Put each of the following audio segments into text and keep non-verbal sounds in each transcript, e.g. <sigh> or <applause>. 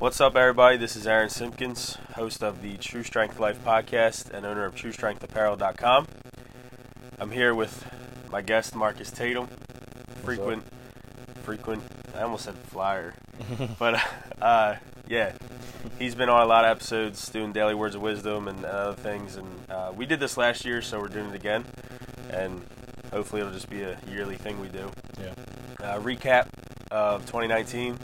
What's up, everybody? This is Aaron Simpkins, host of the True Strength Life podcast and owner of TrueStrengthApparel.com. I'm here with my guest, Marcus Tatum, frequent, frequent. I almost said flyer, <laughs> but uh, yeah, he's been on a lot of episodes doing daily words of wisdom and other things. And uh, we did this last year, so we're doing it again, and hopefully it'll just be a yearly thing we do. Yeah. Uh, recap of 2019,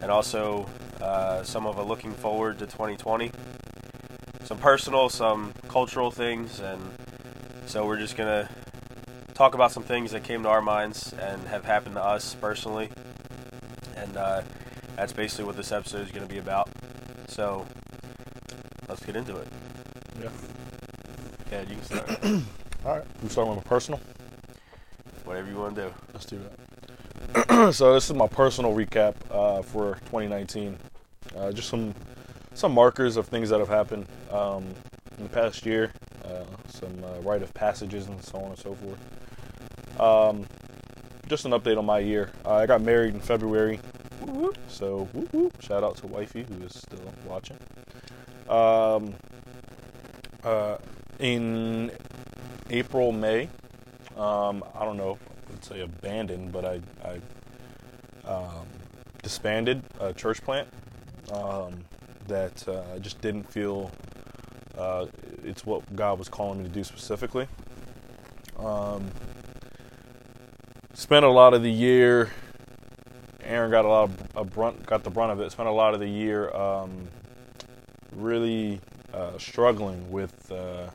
and also uh, some of a looking forward to 2020. Some personal, some cultural things, and so we're just gonna talk about some things that came to our minds and have happened to us personally, and uh, that's basically what this episode is gonna be about. So let's get into it. Yeah. Yeah, you can start. <clears throat> All right. I'm starting with my personal. Whatever you want to do. Let's do that. <clears throat> so this is my personal recap uh, for 2019. Uh, just some some markers of things that have happened um, in the past year. Uh, some uh, rite of passages and so on and so forth. Um, just an update on my year. Uh, I got married in February. So shout out to wifey who is still watching. Um, uh, in April, May, um, I don't know if I would say abandoned, but I, I um, disbanded a church plant um, that uh, I just didn't feel uh, it's what God was calling me to do specifically. Um, spent a lot of the year. Aaron got a lot of a brunt, got the brunt of it. Spent a lot of the year um, really uh, struggling with. Uh,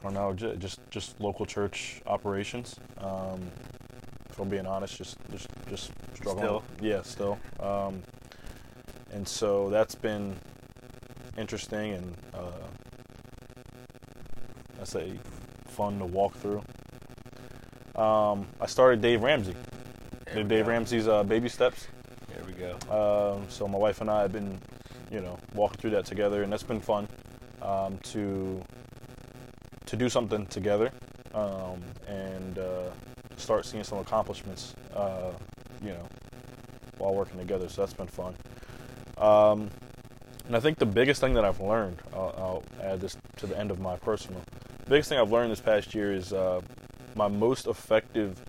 I don't know, j- just just local church operations. Um, if I'm being honest, just just just struggling. Still? Yeah, still. Um, and so that's been interesting and uh, I say fun to walk through. Um, I started Dave Ramsey. Dave go. Ramsey's uh, baby steps. There we go. Um, so my wife and I have been, you know, walking through that together, and that's been fun um, to to do something together um, and uh, start seeing some accomplishments, uh, you know, while working together. So that's been fun. Um, and I think the biggest thing that I've learned, I'll, I'll add this to the end of my personal. The biggest thing I've learned this past year is uh, my most effective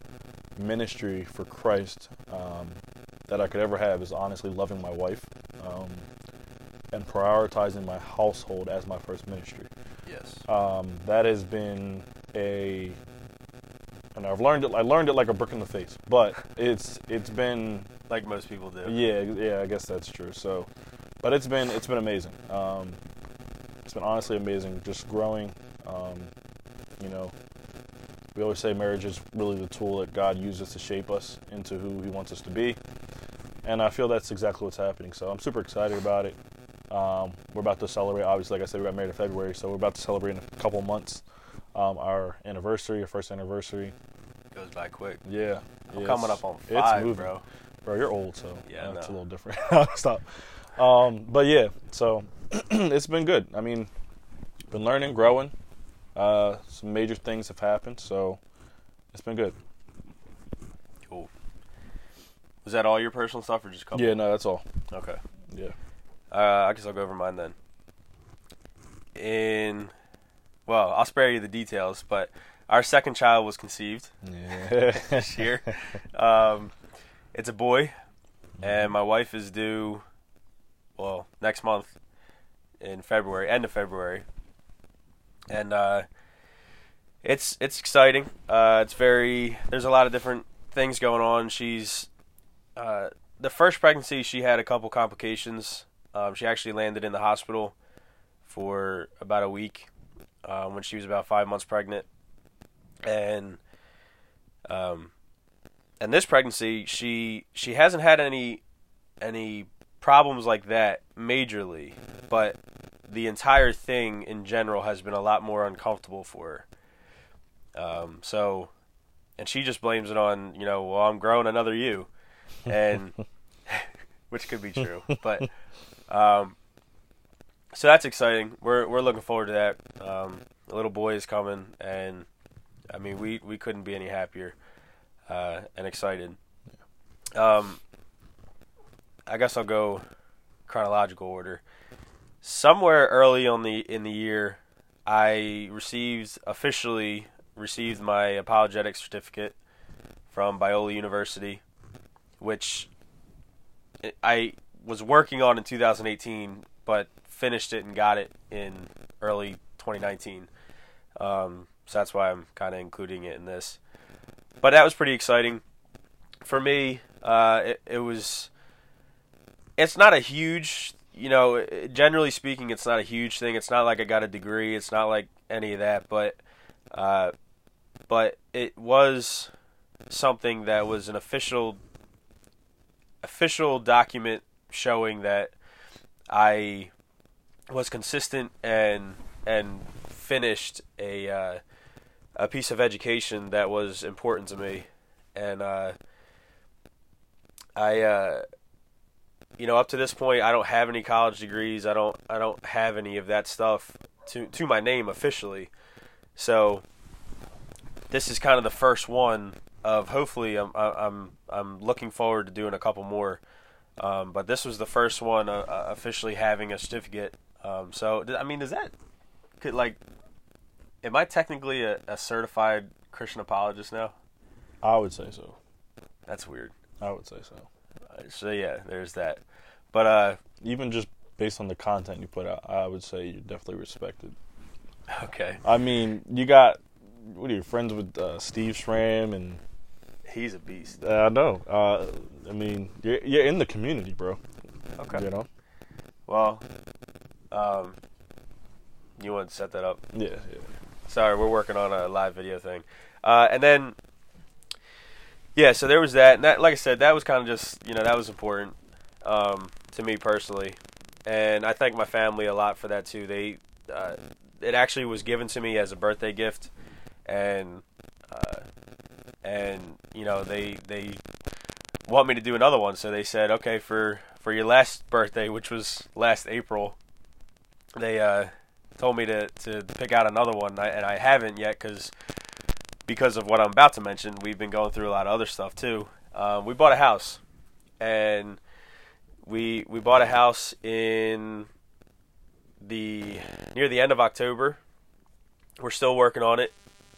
ministry for Christ um, that I could ever have is honestly loving my wife um, and prioritizing my household as my first ministry. Yes. Um, that has been a, and I've learned it. I learned it like a brick in the face, but it's it's been Like most people do. yeah yeah I guess that's true. So, but it's been it's been amazing. Um, it's been honestly amazing. Just growing. Um, you know, we always say marriage is really the tool that God uses to shape us into who He wants us to be, and I feel that's exactly what's happening. So I'm super excited about it. Um, we're about to celebrate. Obviously, like I said, we got married in February, so we're about to celebrate in a couple months um, our anniversary, our first anniversary. Goes by quick. Yeah, I'm yeah, coming it's- up on it's five, moving. bro. Bro, you're old, so Yeah, I that's a little different. <laughs> Stop. Um, but yeah, so <clears throat> it's been good. I mean, been learning, growing. Uh, some major things have happened, so it's been good. Cool. Was that all your personal stuff, or just a couple? Yeah, no, that's all. Okay. Yeah. Uh, I guess I'll go over mine then. In, well, I'll spare you the details, but our second child was conceived Yeah. <laughs> this year. <laughs> um, it's a boy, and my wife is due, well, next month in February, end of February, and uh, it's it's exciting. Uh, it's very there's a lot of different things going on. She's uh, the first pregnancy she had a couple complications. Um, she actually landed in the hospital for about a week um, when she was about five months pregnant, and um, and this pregnancy she she hasn't had any any problems like that majorly, but the entire thing in general has been a lot more uncomfortable for her. Um, so, and she just blames it on you know, well, I'm growing another you, and <laughs> which could be true, but um, so that's exciting. We're we're looking forward to that. Um, the little boy is coming, and I mean, we we couldn't be any happier uh, and excited. Um, I guess I'll go chronological order. Somewhere early on the in the year, I received officially received my apologetic certificate from Biola University, which I was working on in 2018, but finished it and got it in early 2019. Um, so that's why I'm kind of including it in this. But that was pretty exciting for me. Uh, it, it was. It's not a huge, you know. Generally speaking, it's not a huge thing. It's not like I got a degree. It's not like any of that. But, uh, but it was something that was an official, official document showing that I was consistent and and finished a uh, a piece of education that was important to me, and uh, I, uh, you know, up to this point, I don't have any college degrees. I don't I don't have any of that stuff to to my name officially. So this is kind of the first one of hopefully I'm I'm I'm looking forward to doing a couple more. Um, but this was the first one uh, uh officially having a certificate. Um, so I mean, does that could like am I technically a, a certified Christian apologist now? I would say so. That's weird. I would say so. Uh, so yeah, there's that. But uh, even just based on the content you put out, I would say you're definitely respected. Okay. I mean, you got what are you friends with uh, Steve Schramm and he's a beast. Uh, I know. Uh, I mean, you're you're in the community, bro. Okay. You know. Well, um, you want to set that up? Yeah. Yeah. Sorry, we're working on a live video thing, uh, and then yeah, so there was that, and that, like I said, that was kind of just you know that was important um, to me personally, and I thank my family a lot for that too. They uh, it actually was given to me as a birthday gift, and uh, and you know they they want me to do another one, so they said okay for for your last birthday, which was last April, they uh, told me to, to pick out another one, and I, and I haven't yet because because of what I'm about to mention. We've been going through a lot of other stuff too. Um, we bought a house, and we we bought a house in the near the end of October. We're still working on it.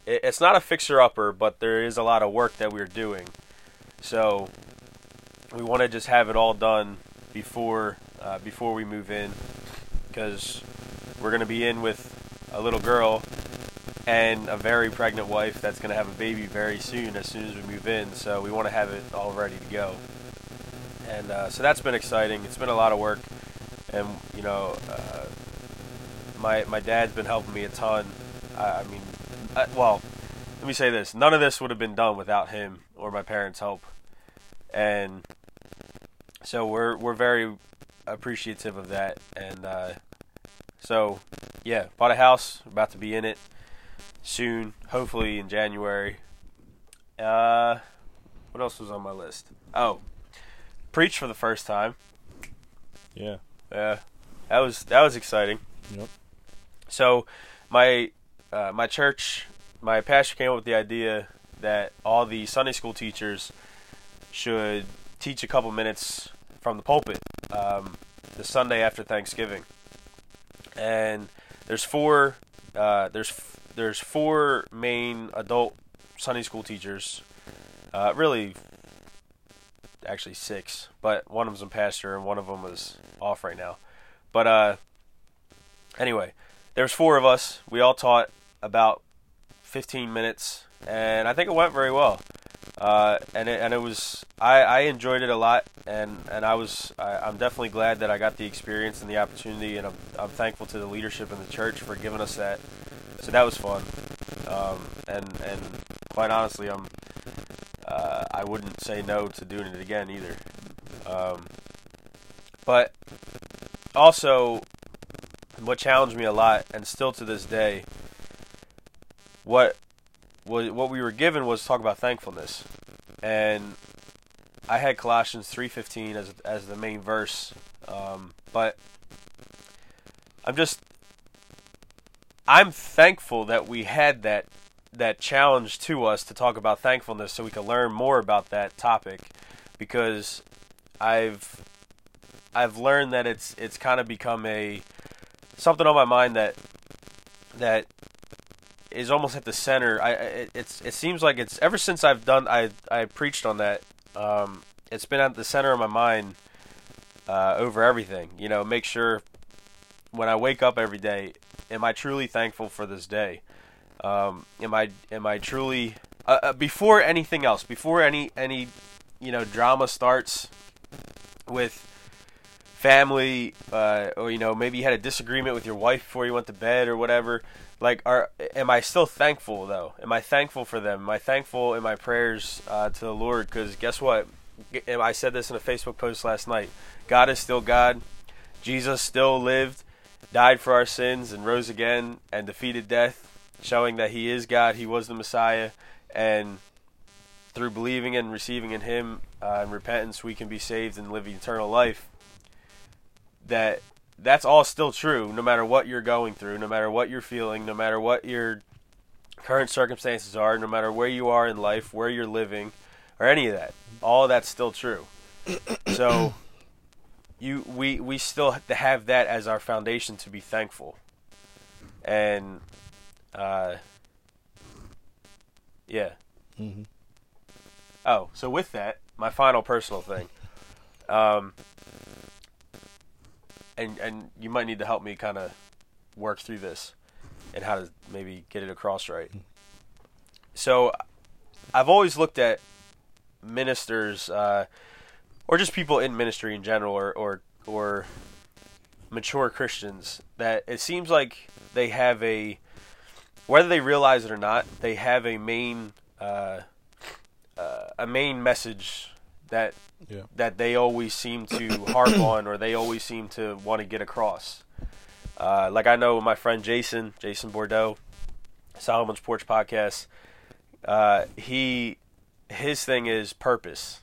it it's not a fixer upper, but there is a lot of work that we're doing. So we want to just have it all done before uh, before we move in because we're going to be in with a little girl and a very pregnant wife that's going to have a baby very soon as soon as we move in. So we want to have it all ready to go. And uh, so that's been exciting. It's been a lot of work, and you know, uh, my my dad's been helping me a ton. I, I mean, I, well, let me say this: none of this would have been done without him or my parents' help. And so we're we're very appreciative of that, and uh, so, yeah, bought a house. About to be in it soon, hopefully in January. Uh, what else was on my list? Oh, preach for the first time. Yeah. Yeah, that was that was exciting. Yep. So, my uh, my church, my pastor came up with the idea that all the Sunday school teachers should teach a couple minutes from the pulpit um, the Sunday after Thanksgiving and there's four uh, there's there's four main adult Sunday school teachers. Uh, really, actually six, but one of them's a pastor and one of them is off right now. But uh, anyway, there's four of us. We all taught about 15 minutes, and I think it went very well. Uh, and it, and it was I, I enjoyed it a lot, and, and I was I, am definitely glad that I got the experience and the opportunity, and I'm I'm thankful to the leadership in the church for giving us that. So that was fun, um, and and quite honestly, I'm uh, I wouldn't say no to doing it again either. Um, but also, what challenged me a lot, and still to this day, what what we were given was talk about thankfulness, and I had Colossians three fifteen as as the main verse, um, but I'm just I'm thankful that we had that that challenge to us to talk about thankfulness, so we could learn more about that topic, because I've I've learned that it's it's kind of become a something on my mind that that is almost at the center. I it, it's it seems like it's ever since I've done I I preached on that. Um, it's been at the center of my mind uh, over everything. You know, make sure when I wake up every day, am I truly thankful for this day? Um, am I am I truly uh, uh, before anything else, before any any you know drama starts with family, uh, or you know maybe you had a disagreement with your wife before you went to bed or whatever. Like, are am I still thankful though? Am I thankful for them? Am I thankful in my prayers uh, to the Lord? Because guess what? I said this in a Facebook post last night. God is still God. Jesus still lived, died for our sins, and rose again and defeated death, showing that He is God. He was the Messiah, and through believing and receiving in Him uh, and repentance, we can be saved and live eternal life. That that's all still true, no matter what you're going through, no matter what you're feeling, no matter what your current circumstances are, no matter where you are in life, where you're living, or any of that. All of that's still true. <coughs> so you we we still have to have that as our foundation to be thankful. And uh yeah. Mm-hmm. Oh, so with that, my final personal thing. Um and and you might need to help me kind of work through this and how to maybe get it across right. So, I've always looked at ministers, uh, or just people in ministry in general, or, or or mature Christians, that it seems like they have a, whether they realize it or not, they have a main uh, uh, a main message that Yeah. that they always seem to <coughs> harp on or they always seem to want to get across. Uh, like I know my friend Jason, Jason Bordeaux, Solomon's Porch podcast. Uh, he his thing is purpose.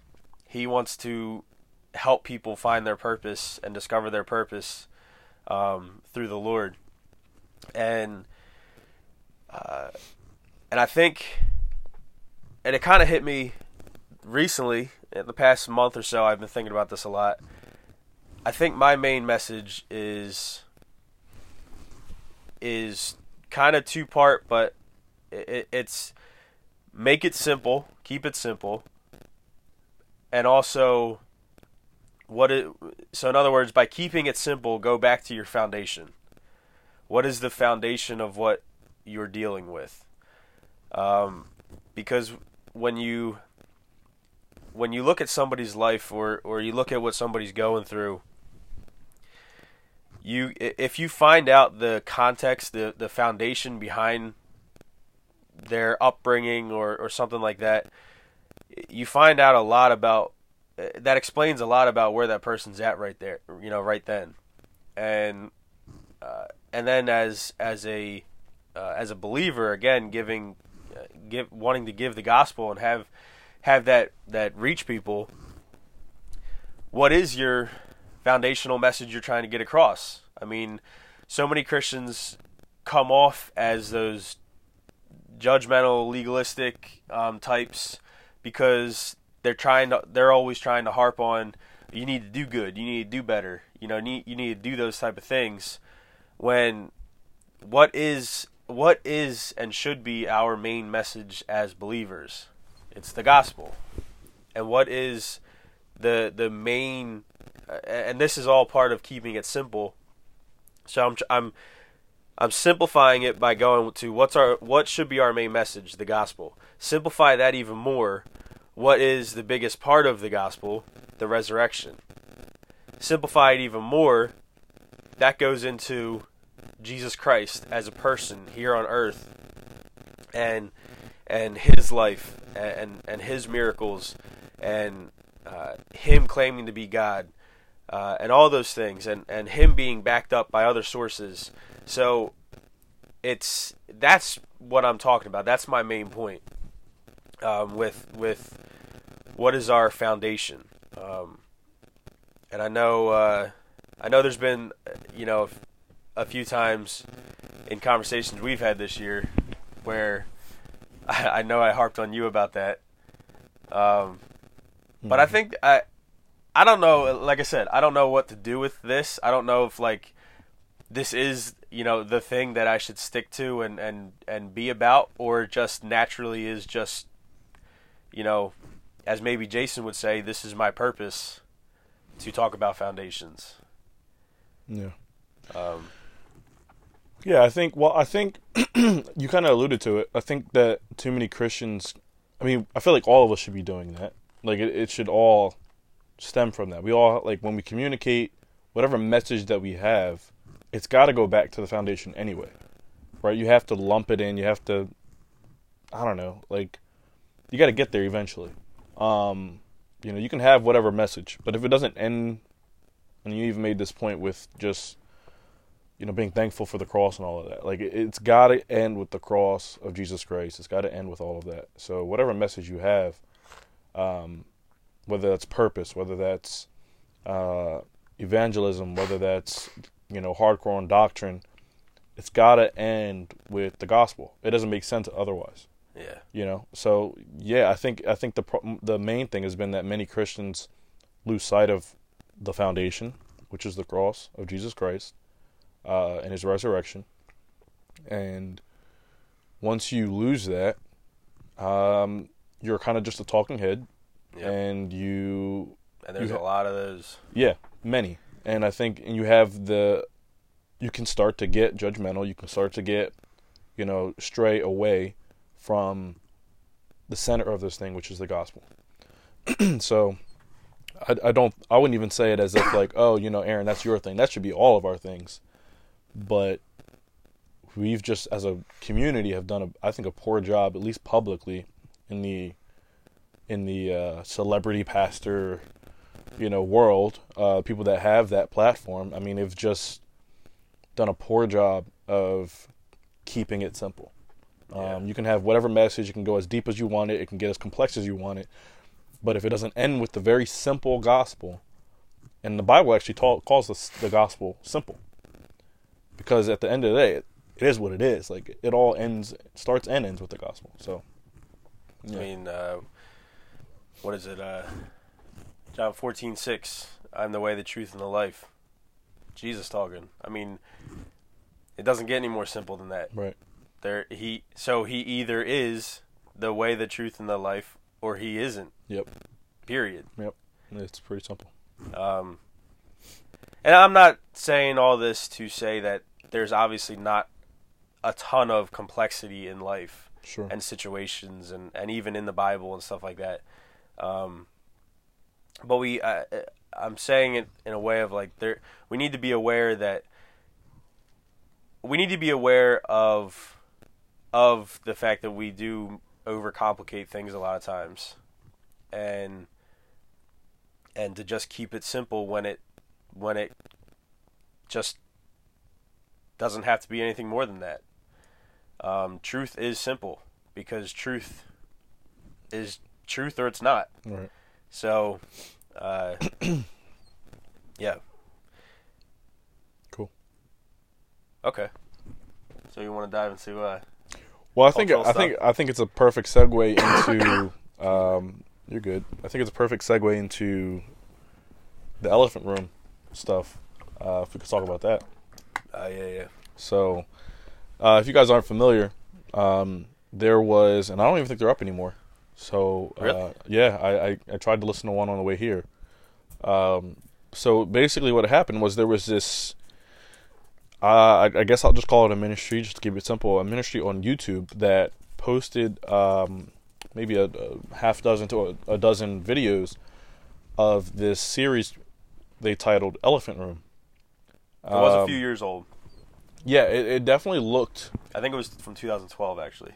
He wants to help people find their purpose and discover their purpose um, through the Lord, and uh, and I think, and it kind of hit me recently the past month or so. I've been thinking about this a lot. I think my main message is is kind of two part, but it, it's make it simple, keep it simple, and also what it. So in other words, by keeping it simple, go back to your foundation. What is the foundation of what you're dealing with? Um, because when you when you look at somebody's life or or you look at what somebody's going through you if you find out the context the the foundation behind their upbringing or or something like that you find out a lot about that explains a lot about where that person's at right there you know right then. And uh, and then as as a uh, as a believer again giving uh, give wanting to give the gospel and have have that that reach people what is your foundational message you're trying to get across? I mean so many christians come off as those judgmental legalistic um, types because they're trying to they're always trying to harp on you need to do good you need to do better you know need, you need to do those type of things when what is what is and should be our main message as believers it's the gospel. And what is the the main and this is all part of keeping it simple. So I'm I'm I'm simplifying it by going to what's our what should be our main message, the gospel. Simplify that even more. What is the biggest part of the gospel? The resurrection. Simplify it even more. That goes into Jesus Christ as a person here on earth. And and his life and and his miracles and uh, him claiming to be God uh, and all those things and and him being backed up by other sources. So it's that's what I'm talking about. That's my main point um, with with what is our foundation. Um, and I know uh, I know there's been you know a few times in conversations we've had this year where <laughs> I, I know I harped on you about that. Um, but I think I I don't know. Like I said, I don't know what to do with this. I don't know if like this is you know the thing that I should stick to and and and be about, or just naturally is just you know, as maybe Jason would say, this is my purpose to talk about foundations. Yeah. Um, Yeah, I think. Well, I think <clears throat> you kind of alluded to it. I think that too many Christians. I mean, I feel like all of us should be doing that. Like it, it should all stem from that. We all like when we communicate whatever message that we have, it's got to go back to the foundation anyway, right? You have to lump it in. You have to. I don't know. Like you got to get there eventually. Um, you know, you can have whatever message, but if it doesn't end, and you even made this point with just you know, being thankful for the cross and all of that. Like it, it's got to end with the cross of Jesus Christ. It's got to end with all of that. So whatever message you have, um, whether that's purpose, whether that's uh, evangelism, whether that's you know hardcore on doctrine, it's got to end with the gospel. It doesn't make sense otherwise. yeah. You know. So yeah, I think I think the pro- the main thing has been that many Christians lose sight of the foundation, which is the cross of Jesus Christ uh, and His resurrection. And once you lose that, um, you're kind of just a talking head, Yep. and you And there's you a lot of those. yeah, many. And I think and you have the you can start to get judgmental, you can start to get, you know, stray away from the center of this thing, which is the gospel. <clears throat> so I, I don't I wouldn't even say it as if like, oh, you know, Aaron, that's your thing. That should be all of our things. But we've just as a community have done a I think a poor job, at least publicly, in the in the uh, celebrity pastor you know world uh, people that have that platform. I mean they've just done a poor job of keeping it simple. Um, Yeah. you can have whatever message you can go as deep as you want it it can get as complex as you want it but if it doesn't end with the very simple gospel and the bible actually ta- calls this, the gospel simple because at the end of the day it, it is what it is like it all ends starts and ends with the gospel so yeah. I mean, uh, what is it? Uh, John fourteen six. I'm the way, the truth, and the life. Jesus talking. I mean, it doesn't get any more simple than that. right There, he. So he either is the way, the truth, and the life, or he isn't. yep Period. yep it's pretty simple Um, and I'm not saying all this to say that there's obviously not a ton of complexity in life sure and situations and, and even in the Bible and stuff like that. Um, but we, uh, I'm saying it in a way of like there, we need to be aware that we need to be aware of of the fact that we do overcomplicate things a lot of times, and and to just keep it simple when it when it just doesn't have to be anything more than that. Um, truth is simple because truth is truth or it's not. right So, uh, <coughs> yeah. Cool. Okay. So you want to dive into uh, Well, I think I think I think it's a perfect segue into. <coughs> Um, you're good. I think it's a perfect segue into the elephant room stuff. Uh, if we could talk about that. uh yeah yeah So, uh, if you guys aren't familiar, um, there was, and I don't even think they're up anymore. So, uh, Really? yeah, I, I, I tried to listen to one on the way here. Um, so basically, what happened was there was this. Uh, I, I guess I'll just call it a ministry, just to keep it simple. A ministry on YouTube that posted um, maybe a, a half dozen to a, a dozen videos of this series they titled Elephant Room. it was a Um, few years old. Yeah, it, it definitely looked I think it was from 2012 actually.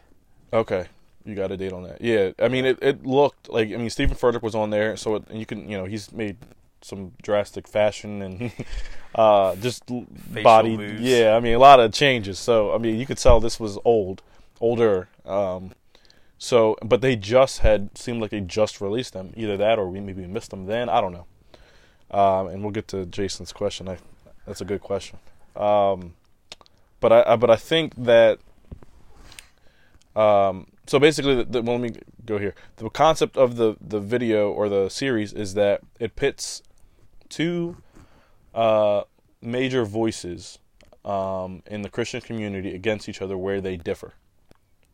okay. You got a date on that? Yeah, I mean, it, it looked like I mean Stephen Furtick was on there, so it, and you can you know he's made some drastic fashion and <laughs> uh just Facial body. moves. Yeah, I mean a lot of changes. So I mean you could tell this was old, older. Um, so but they just had seemed like they just released them. Either that or we maybe missed them then. I don't know. Um, and we'll get to Jason's question. I, that's a good question. Um, but I, I but I think that um, so basically, the, the, well, let me go here. The concept of the the video or the series is that it pits two uh, major voices um, in the Christian community against each other where they differ.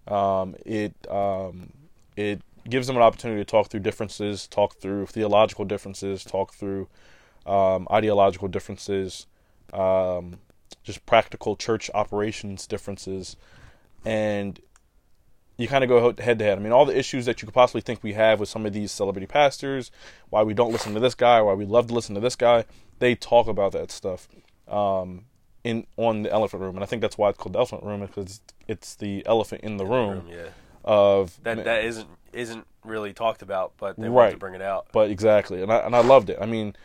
Um, it um, it gives them an opportunity to talk through differences, talk through theological differences, talk through um, ideological differences, um, just practical church operations differences, and you kind of go head to head. I mean, all the issues that you could possibly think we have with some of these celebrity pastors, why we don't listen to this guy, why we love to listen to this guy, they talk about that stuff um, in on the elephant room, and I think that's why it's called the elephant room because it's the elephant in the room. room, yeah. Of That that isn't isn't really talked about, but they want to bring it out. but exactly, and I and I loved it. I mean,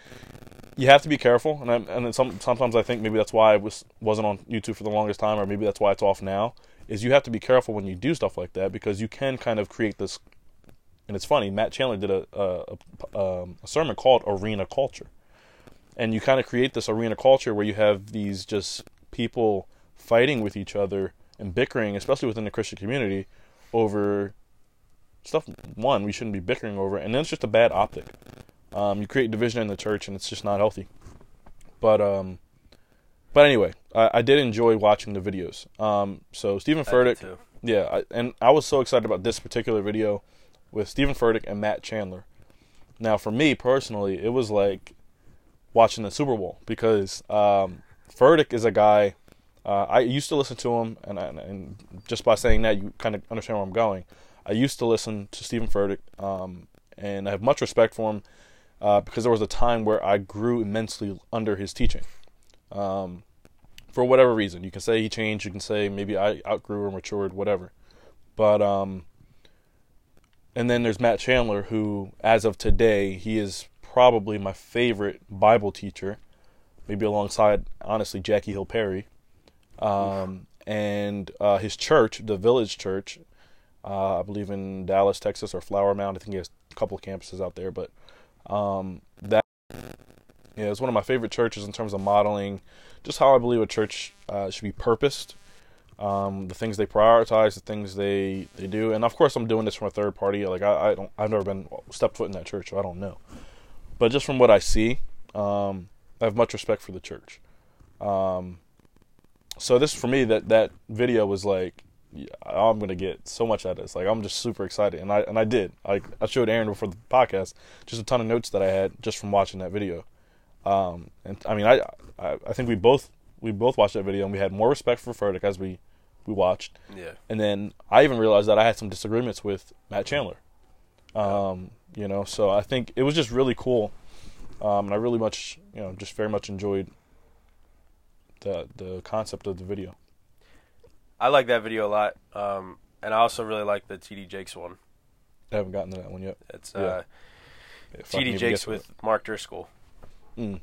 you have to be careful, and I, and then some sometimes I think maybe that's why I was wasn't on YouTube for the longest time, or maybe that's why it's off now. Is you have to be careful when you do stuff like that because you can kind of create this. And it's funny, Matt Chandler did a a, a, um, a sermon called Arena Culture, and you kind of create this arena culture where you have these just people fighting with each other and bickering, especially within the Christian community, over stuff one we shouldn't be bickering over, and then it's just a bad optic. Um, you create division in the church, and it's just not healthy. But um, but anyway, I, I did enjoy watching the videos. Um, so Stephen Furtick, yeah, I, and I was so excited about this particular video with Stephen Furtick and Matt Chandler. Now, for me personally, it was like watching the Super Bowl because um, Furtick is a guy. Uh, I used to listen to him, and, and and just by saying that, you kind of understand where I'm going. I used to listen to Stephen Furtick, um, and I have much respect for him uh, because there was a time where I grew immensely under his teaching. Um, for whatever reason, you can say he changed, you can say maybe I outgrew or matured, whatever. But um, and then there's Matt Chandler, who, as of today, he is probably my favorite Bible teacher, maybe alongside, honestly, Jackie Hill Perry. Um, and uh, his church, the Village Church, uh, I believe in Dallas, Texas, or Flower Mound. I think he has a couple of campuses out there, but um, that yeah, it's one of my favorite churches in terms of modeling just how I believe a church uh, should be purposed, um, the things they prioritize, the things they, they do, and of course I'm doing this from a third party. Like I, I don't, I've never been stepped foot in that church, so I don't know. But just from what I see, um, I have much respect for the church. Um, so this for me that that video was like I'm gonna get so much out of this. Like I'm just super excited, and I and I did. I I showed Aaron before the podcast just a ton of notes that I had just from watching that video. Um, and I mean I, I I think we both we both watched that video and we had more respect for Furtick as we we watched. Yeah. And then I even realized that I had some disagreements with Matt Chandler. Um, you know, so I think it was just really cool. Um, and I really much, you know, just very much enjoyed the the concept of the video. I like that video a lot, um, and I also really like the TD Jakes one. I haven't gotten to that one yet. It's uh, TD Jakes with Mark Driscoll. Mm.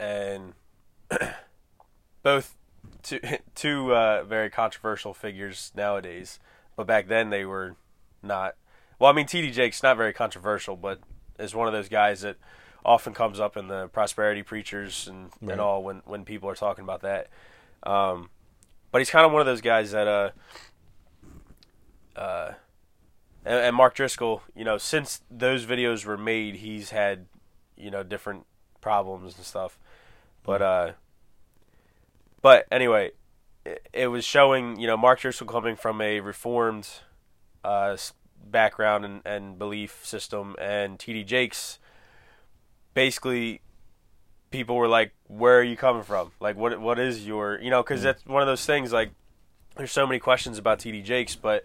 and <coughs> both two <laughs> two uh, very controversial figures nowadays. But back then they were not. Well, I mean, TD Jakes not very controversial, but is one of those guys that often comes up in the prosperity preachers and, Right. and all when when people are talking about that. Um, but he's kind of one of those guys that uh uh and, and Mark Driscoll, you know, since those videos were made, he's had you know different problems and stuff. But uh but anyway, it, it was showing, you know, Mark Driscoll coming from a reformed uh background and, and belief system and TD Jakes basically people were like where are you coming from? Like what what is your you know because that's one of those things like there's so many questions about TD Jakes but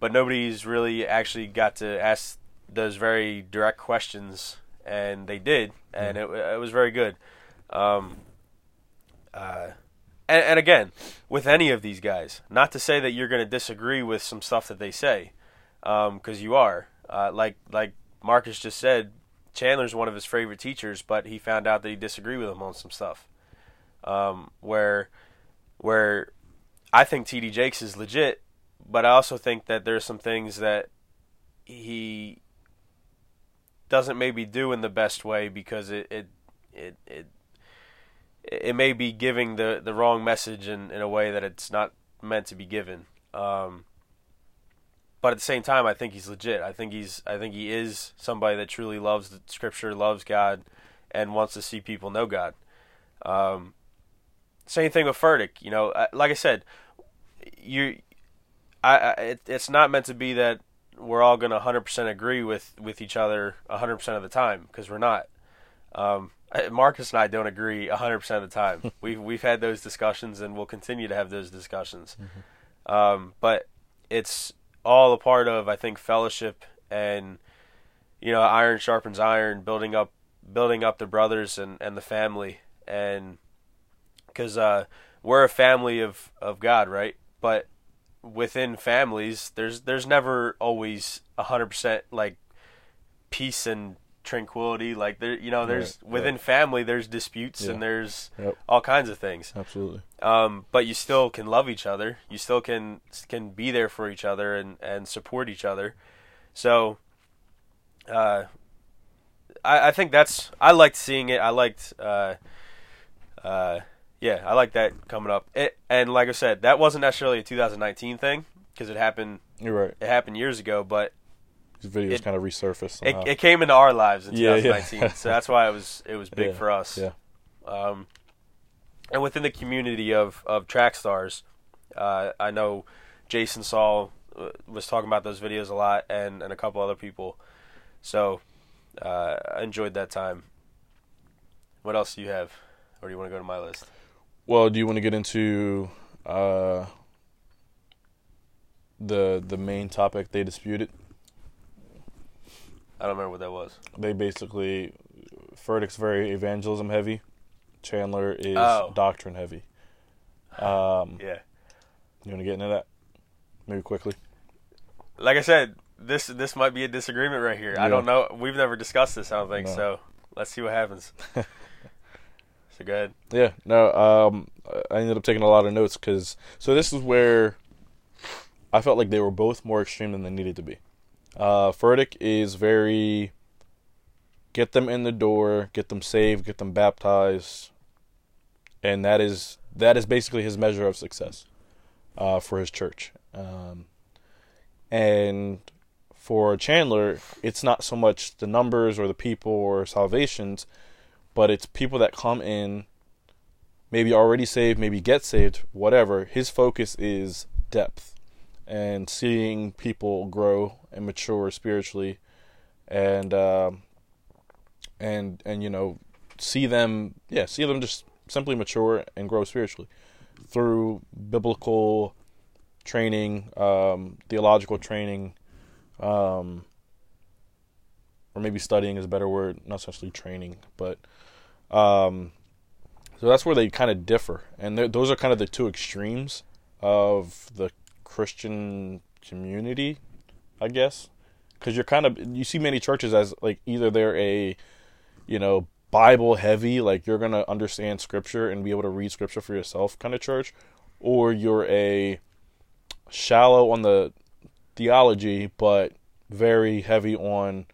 but nobody's really actually got to ask those very direct questions and they did and it, it was very good. Um uh and, and again with any of these guys not to say that you're going to disagree with some stuff that they say because you are uh, like like Marcus just said Chandler's one of his favorite teachers, but he found out that he disagreed with him on some stuff. Um, where, where, I think TD Jakes is legit, but I also think that there's some things that he doesn't maybe do in the best way because it it it it, it may be giving the the wrong message in, in a way that it's not meant to be given. Um, but at the same time, I think he's legit. I think he's I think he is somebody that truly loves the scripture, loves God, and wants to see people know God. Um, same thing with Furtick. You know, like I said, you, I, I it, it's not meant to be that we're all going to 100% agree with with each other 100% of the time because we're not. Um, Marcus and I don't agree 100% of the time. <laughs> we've we've had those discussions and we'll continue to have those discussions. Um, but it's all a part of I think fellowship and you know iron sharpens iron, building up building up the brothers and and the family and because uh, we're a family of of God, right? But within families, there's there's never always hundred percent like peace and tranquility. Like there, you know, there's Right, within right. family, there's disputes Yeah. and there's Yep. all kinds of things. Absolutely. Um, but you still can love each other. You still can can be there for each other and and support each other. So, uh, I I think that's I liked seeing it. I liked, uh, uh, yeah, I like that coming up. It and like I said, that wasn't necessarily a 2019 thing because it happened You're right. it happened years ago, but These videos It- kind of resurfaced. it, it came into our lives in <laughs> Yeah, yeah. 2019. so that's why it was it was big Yeah, for us. yeah. Um, and within the community of of track stars, uh, I know Jason Saul uh, was talking about those videos a lot, and and a couple other people. So uh, I enjoyed that time. What else do you have, or do you want to go to my list? Well, do you want to get into uh, the the main topic they disputed? I don't remember what that was. They basically Furtick's very evangelism heavy. Chandler is Oh. doctrine heavy. Um, Yeah, you want to get into that? Maybe quickly. like I said, this this might be a disagreement right here. I don't know. We've never discussed this. I don't think No. so. Let's see what happens. <laughs> so go ahead. Yeah, no. Um, I ended up taking a lot of notes because so this is where I felt like they were both more extreme than they needed to be. Uh, Furtick is very get them in the door, get them saved, get them baptized, and that is that is basically his measure of success uh, for his church. Um, and for Chandler, it's not so much the numbers or the people or salvations, but it's people that come in, maybe already saved, maybe get saved, whatever. His focus is depth and seeing people grow and mature spiritually, and um, and and you know see them, yeah, see them just simply mature and grow spiritually through biblical training, um, theological training, um, or maybe studying is a better word, not necessarily training, but um, so that's where they kind of differ, and those are kind of the two extremes of the Christian community, I guess, because you're kind of you see many churches as like either they're a, you know, Bible heavy, like you're gonna understand Scripture and be able to read Scripture for yourself kind of church, or you're a shallow on the theology but very heavy on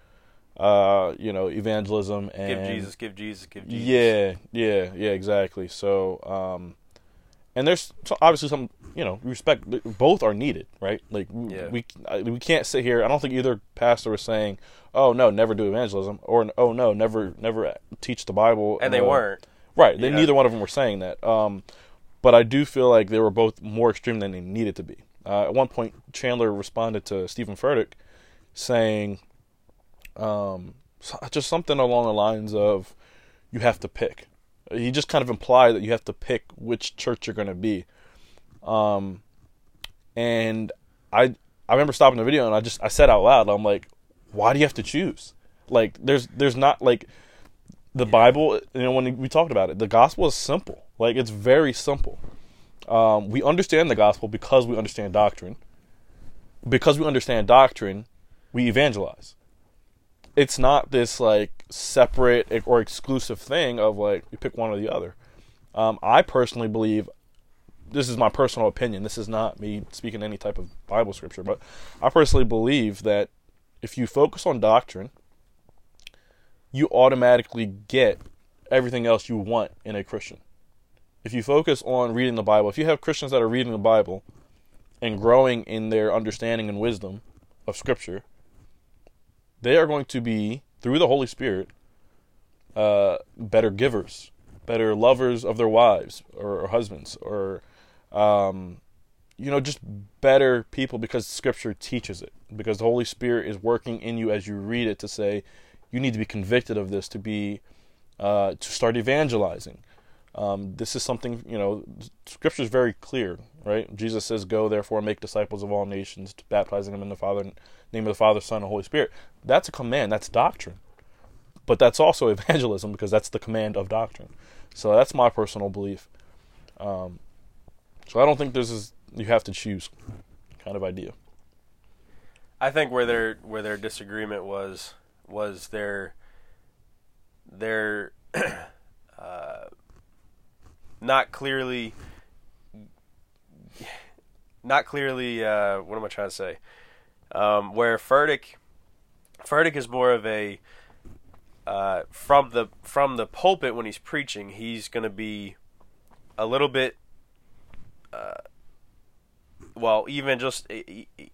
uh you know evangelism and Give Jesus, give Jesus, give Jesus. yeah yeah yeah exactly so um and there's obviously some you know respect both are needed right like we Yeah. we, we can't sit here i don't think either pastor was saying oh no never do evangelism or oh no never never teach the bible And they uh, weren't. Right. They, Yeah. Neither one of them were saying that. Um, but I do feel like they were both more extreme than they needed to be. Uh, at one point, Chandler responded to Stephen Furtick saying um, just something along the lines of, you have to pick. He just kind of implied that you have to pick which church you're going to be. Um, and I I remember stopping the video and I just I said out loud, I'm like, why do you have to choose? Like, there's there's not like the Bible, you know, when we talked about it, the gospel is simple. Like it's very simple. Um, we understand the gospel because we understand doctrine. Because we understand doctrine, we evangelize. It's not this like separate or exclusive thing of like you pick one or the other. Um, I personally believe this is my personal opinion. This is not me speaking any type of Bible scripture, but I personally believe that if you focus on doctrine, you automatically get everything else you want in a Christian. If you focus on reading the Bible, if you have Christians that are reading the Bible and growing in their understanding and wisdom of Scripture, they are going to be, through the Holy Spirit, uh, better givers, better lovers of their wives or, or husbands, or um, you know, just better people because Scripture teaches it. Because the Holy Spirit is working in you as you read it to say, you need to be convicted of this to be uh, to start evangelizing. Um, this is something you know. Scripture is very clear, right? Jesus says, "Go therefore make disciples of all nations, baptizing them in the Father name of the Father, Son, and Holy Spirit." That's a command. That's doctrine. But that's also <laughs> evangelism because that's the command of doctrine. So that's my personal belief. Um, so I don't think this is you have to choose kind of idea. I think where their where their disagreement was was their their <clears throat> uh, not clearly not clearly uh, what am I trying to say? Um, where Furtick Furtick is more of a uh, from the from the pulpit when he's preaching, he's going to be a little bit uh, well, even just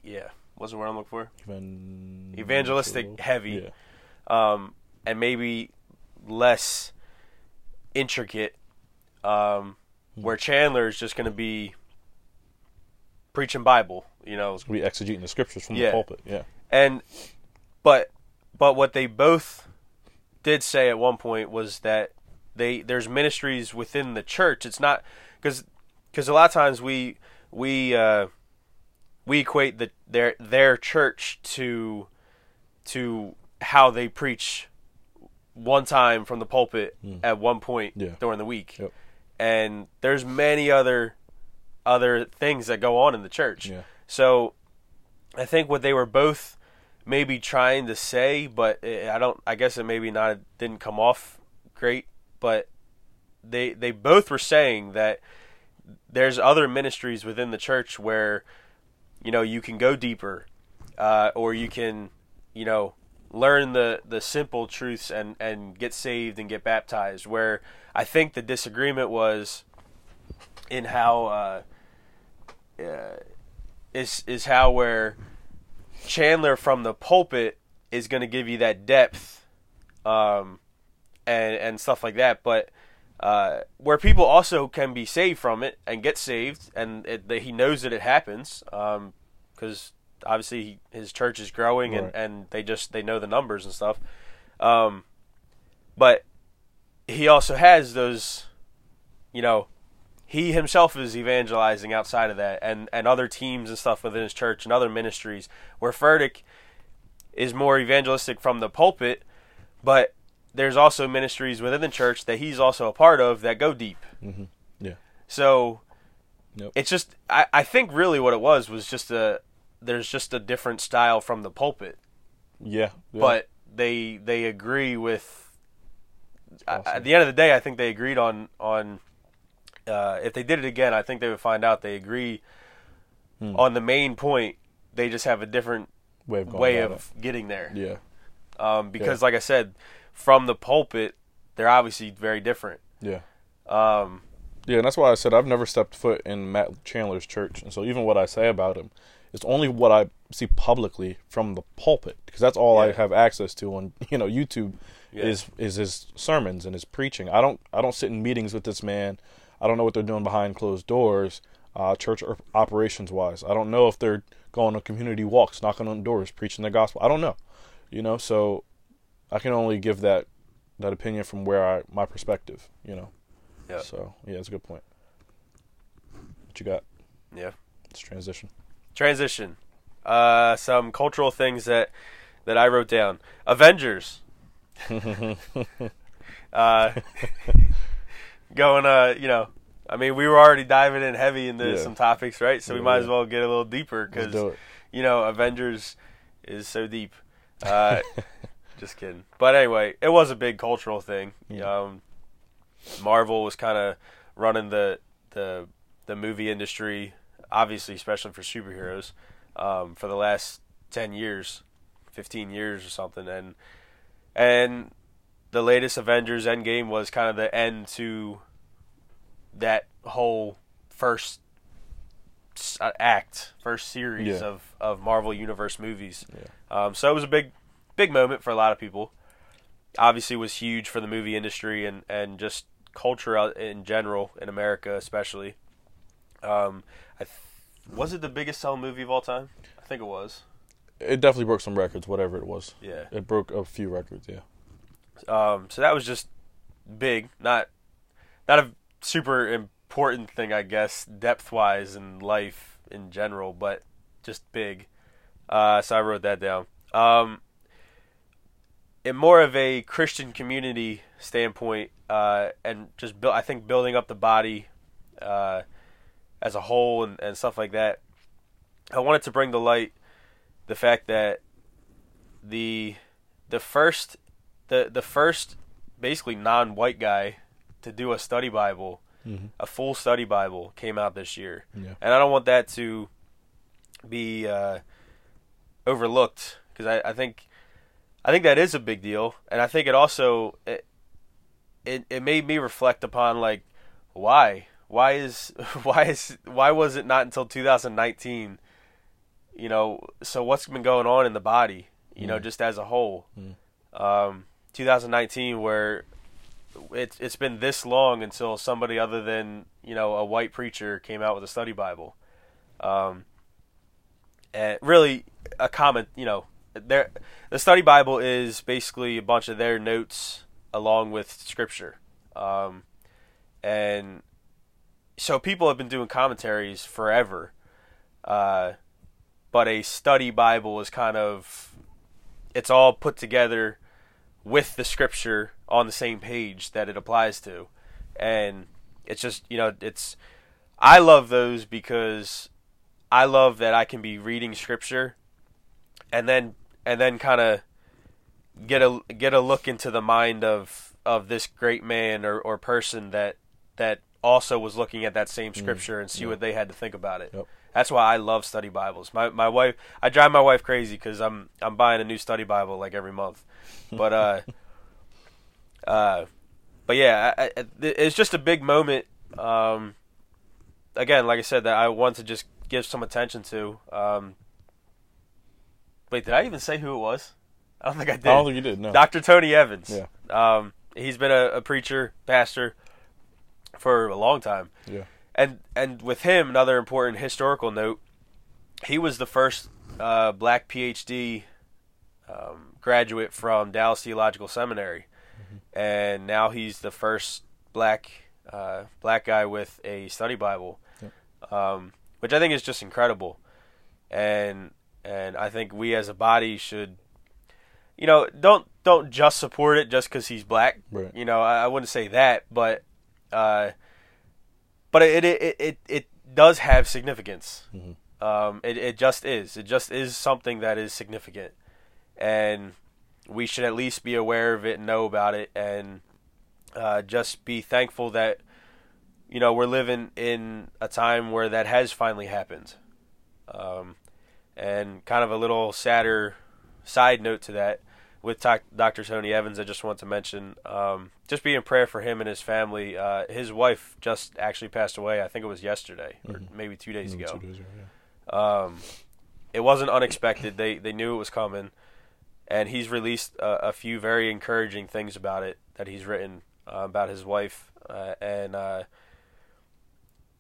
yeah, what's the word I'm looking for? Even Evangelistic heavy, Yeah. um, and maybe less intricate. Um, where Chandler is just going to be preaching Bible, you know, going to be exegeting the scriptures from Yeah. the pulpit. Yeah. and but but what they both did say at one point was that they there's ministries within the church. It's not because because a lot of times we we uh, we equate the their their church to to how they preach one time from the pulpit at one point Yeah. during the week, Yep. and there's many other other things that go on in the church. Yeah. So I think what they were both maybe trying to say, but it, I don't. I guess it maybe not it didn't come off great, but they they both were saying that there's other ministries within the church where you know you can go deeper, uh, or you can you know learn the the simple truths and and get saved and get baptized. Where I think the disagreement was in how. Uh, uh, is is how where Chandler from the pulpit is going to give you that depth, um, and and stuff like that. But uh, where people also can be saved from it and get saved, and it, that he knows that it happens, because obviously he, his church is growing and, Right. and they just they know the numbers and stuff. Um, but he also has those, you know, he himself is evangelizing outside of that and, and other teams and stuff within his church and other ministries where Furtick is more evangelistic from the pulpit, but there's also ministries within the church that he's also a part of that go deep. Mm-hmm. Yeah. So Yep. it's just I, I think really what it was was just a there's just a different style from the pulpit. Yeah. yeah. But they they agree with Awesome. at the end of the day I think they agreed on on uh, if they did it again I think they would find out they agree Hmm. on the main point they just have a different way of way of getting there. Yeah. um, because like I said from the pulpit they're obviously very different Yeah. um, Yeah, and that's why I said I've never stepped foot in Matt Chandler's church, and so even what I say about him is only what I see publicly from the pulpit, because that's all I have access to on <laughs> you know YouTube Yeah. is is his sermons and his preaching. I don't I don't sit in meetings with this man. I don't know what they're doing behind closed doors, uh, church or operations wise. I don't know if they're going on community walks, knocking on doors, preaching the gospel. I don't know, you know. So I can only give that that opinion from where I my perspective, you know. Yeah. So yeah, it's a good point. What you got? yeah Let's transition. transition uh, some cultural things that that I wrote down Avengers <laughs> uh, <laughs> going uh you know I mean we were already diving in heavy into Yeah. some topics right so we might yeah. as well get a little deeper because you know Avengers is so deep uh, <laughs> just kidding but anyway it was a big cultural thing Yeah. um, Marvel was kind of running the the the movie industry obviously especially for superheroes um, for the last 10 years 15 years or something and and the latest Avengers Endgame was kind of the end to that whole first uh, act, first series Yeah. of, of Marvel Universe movies. Yeah. Um, so it was a big, big moment for a lot of people. obviously was huge for the movie industry and and just culture in general in America, especially. Um, I th- was it the biggest selling movie of all time? I think it was. It definitely broke some records, whatever it was. Yeah. It broke a few records, yeah. Um, so that was just big, not not a super important thing, I guess, depth wise in life in general, but just big. Uh, so I wrote that down. Um, in more of a Christian community standpoint, uh, and just build, I think building up the body uh, as a whole and, and stuff like that. I wanted to bring to light the fact that the the first the the first basically non-white guy to do a study Bible, Mm-hmm. a full study Bible, came out this year, Yeah. and I don't want that to be uh, overlooked because I, I think I think that is a big deal, and I think it also it, it it made me reflect upon like why why is <laughs> why is why was it not until 2019 you know so what's been going on in the body you know Mm. just as a whole Mm. um 2019 where it's it's been this long until somebody other than you know a white preacher came out with a study bible um and really a common you know their the study bible is basically a bunch of their notes along with scripture. Um and so people have been doing commentaries forever uh but a study bible is kind of it's all put together with the scripture on the same page that it applies to. And it's just you know it's i love those because i love that i can be reading scripture and then and then kind of get a get a look into the mind of of this great man or, or person that that also was looking at that same scripture and see yeah. what they had to think about it Yep. that's why I love study Bibles. My my wife, I drive my wife crazy because I'm I'm buying a new study Bible like every month. But uh, <laughs> uh, but yeah, I, I, it's just a big moment. Um, again, like I said, that I want to just give some attention to. Um, wait, did I even say who it was? I don't think I did. I don't think you did, no. Dr. Tony Evans. Yeah. Um, he's been a, a preacher, pastor for a long time Yeah. and and with him, another important historical note, he was the first uh, black PhD um, graduate from Dallas Theological Seminary, and now he's the first black uh, black guy with a study Bible, um, which I think is just incredible, and and I think we as a body should, you know, don't don't just support it just because he's black. Right. You know, I, I wouldn't say that, but. Uh, but it it, it, it, does have significance. Mhm. Um, it, it just is. It just is something that is significant, and we should at least be aware of it and know about it, and uh, just be thankful that you know we're living in a time where that has finally happened. Um, and kind of a little sadder side note to that with Dr. Tony Evans, I just want to mention um, just be in prayer for him and his family. Uh, his wife just actually passed away. I think it was yesterday or Mhm. maybe two days Maybe ago. two days ago, yeah. Um, it wasn't unexpected. They they knew it was coming, and he's released a, a few very encouraging things about it that he's written uh, about his wife, uh, and uh,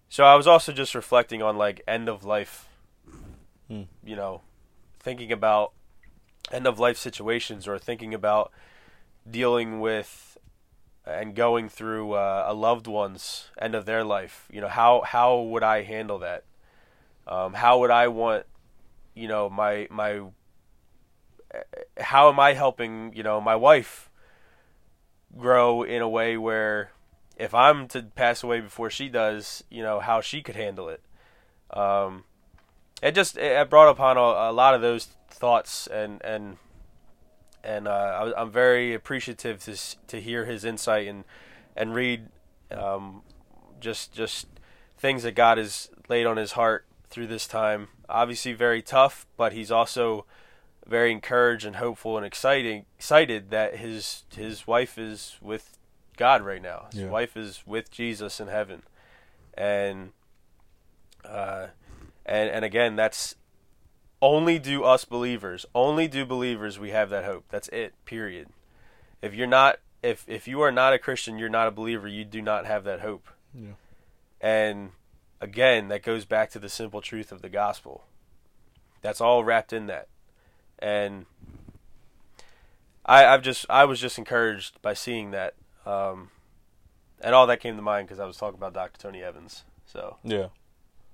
so I was also just reflecting on like end of life, You know, thinking about end of life situations or thinking about dealing with and going through uh, a loved one's end of their life. You know, how how would I handle that? Um, how would I want, you know, my my how am I helping, you know, my wife grow in a way where if I'm to pass away before she does, you know, how she could handle it. Um, it just it brought upon a, a lot of those thoughts and and and uh, I, I'm very appreciative to to hear his insight and and read um, just just things that God has laid on his heart through this time. Obviously, very tough, but he's also very encouraged and hopeful and exciting excited that his his wife is with God right now. His Yeah. wife is with Jesus in heaven, and uh, and and again, that's only do us believers, only do believers we have that hope. That's it. Period. if you're not if if you are not a Christian, you're not a believer. You do not have that hope. Yeah. And again, that goes back to the simple truth of the gospel. That's all wrapped in that. And I, I've just I was just encouraged by seeing that, um, and all that came to mind because I was talking about Dr. Tony Evans. So Yeah,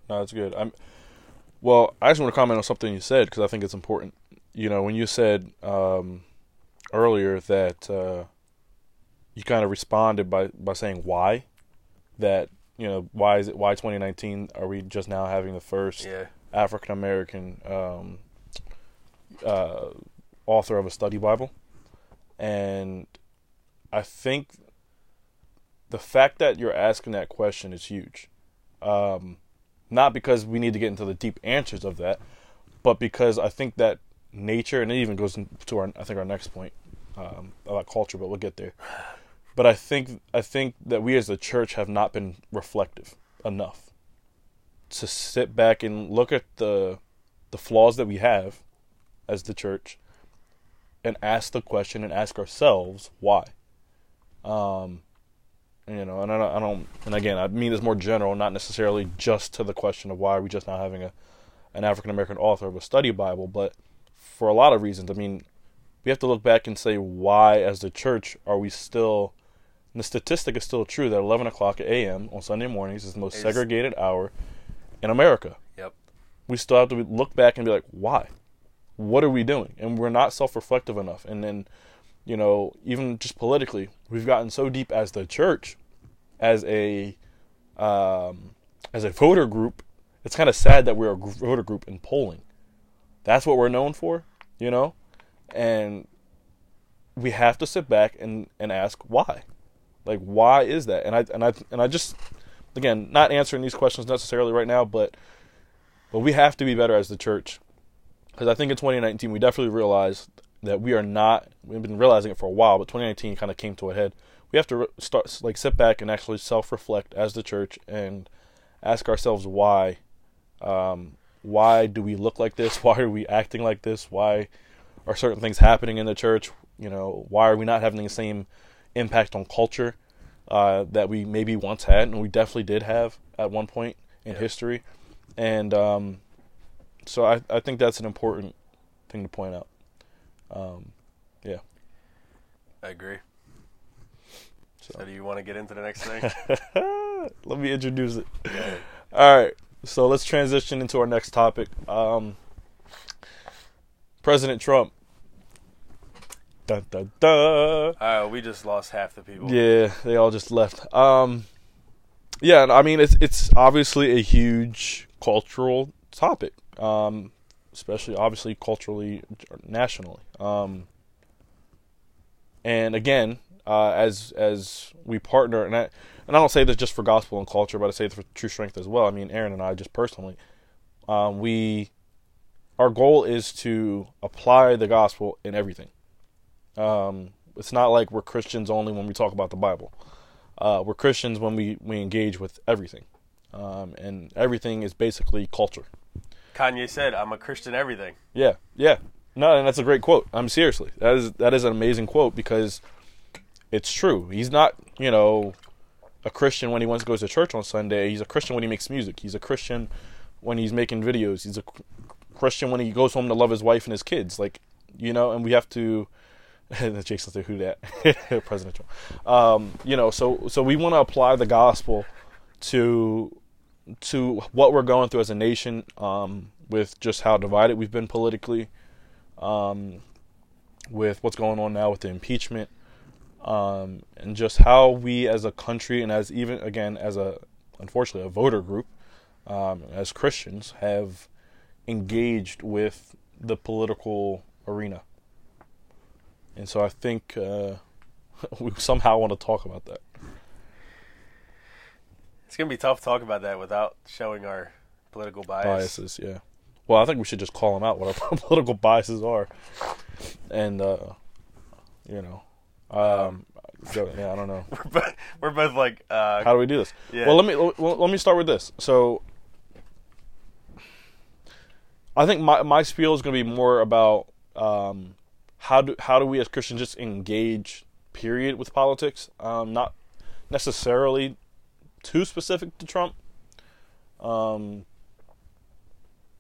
no, that's good. I'm. Well, I just want to comment on something you said because I think it's important. You know, when you said um, earlier that uh, you kind of responded by by saying why, that you know why is it why 2019 are we just now having the first yeah, African American um, uh, author of a study Bible, and I think the fact that you're asking that question is huge. Um, not because we need to get into the deep answers of that, but because I think that nature, and it even goes to our, I think our next point um, about culture, but we'll get there. But I think I think that we as a church have not been reflective enough to sit back and look at the the flaws that we have as the church and ask the question and ask ourselves why. Um, you know, and I don't, I don't, and again, I mean this more general, not necessarily just to the question of why are we just now having a an African American author of a study Bible, but for a lot of reasons. I mean, we have to look back and say why, as the church, are we still? The statistic is still true that 11 o'clock a.m. on Sunday mornings is the most segregated hour in America. Yep. We still have to look back and be like, why? What are we doing? And we're not self-reflective enough. And then, you know, even just politically, we've gotten so deep as the church, as a, um, as a voter group. It's kind of sad that we're a voter group in polling. That's what we're known for, you know, and we have to sit back and, and ask why, like why is that? And I and I and I just again not answering these questions necessarily right now, but but we have to be better as the church because I think in 2019 we definitely realized that we are not. We've been realizing it for a while, but 2019 kind of came to a head. We have to start like sit back and actually self-reflect as the church and ask ourselves why. Um, why do we look like this? <laughs> Why are we acting like this? Why are certain things happening in the church? You know, why are we not having the same impact on culture uh, that we maybe once had, and we definitely did have at one point in Yeah. history. And um, so I, I think that's an important thing to point out. Um, yeah. I agree. So. So do you want to get into the next thing? <laughs> Let me introduce it. Yeah. All right. So let's transition into our next topic. Um, President Trump. Dun, dun, dun. Uh, we just lost half the people. Yeah, they all just left. Um, yeah, and I mean it's it's obviously a huge cultural topic, um, especially obviously culturally nationally. Um, and again, uh, as as we partner, and I and I don't say this just for gospel and culture, but I say it for true strength as well. I mean, Aaron and I just personally, um, we our goal is to apply the gospel in everything. Um, it's not like we're Christians only when we talk about the Bible. Uh, we're Christians when we, we engage with everything. Um, and everything is basically culture. Kanye said, "I'm a Christian everything." Yeah, yeah. No, and that's a great quote. I'm seriously. That is that is an amazing quote because it's true. He's not, you know, a Christian when he once goes to church on Sunday. He's a Christian when he makes music. He's a Christian when he's making videos. He's a Christian when he goes home to love his wife and his kids. Like, you know, and we have to <laughs> Jason said, "Who that?" <laughs> President Trump. Um, you know, so so we want to apply the gospel to to what we're going through as a nation, um, with just how divided we've been politically, um, with what's going on now with the impeachment, um, and just how we as a country and as even again as a unfortunately a voter group, um, as Christians have engaged with the political arena. And so I think uh, <laughs> we somehow want to talk about that. It's gonna be tough to talk about that without showing our political bias. biases. Yeah. Well, I think we should just call them out what our <laughs> political biases are, and uh, you know, um, so, yeah, I don't know. <laughs> We're both, we're both like, uh, How do we do this? Yeah. Well, let me well, let me start with this. So, I think my my spiel is going to be more about um, how do how do we as Christians just engage period with politics. Um, not necessarily too specific to Trump. Um,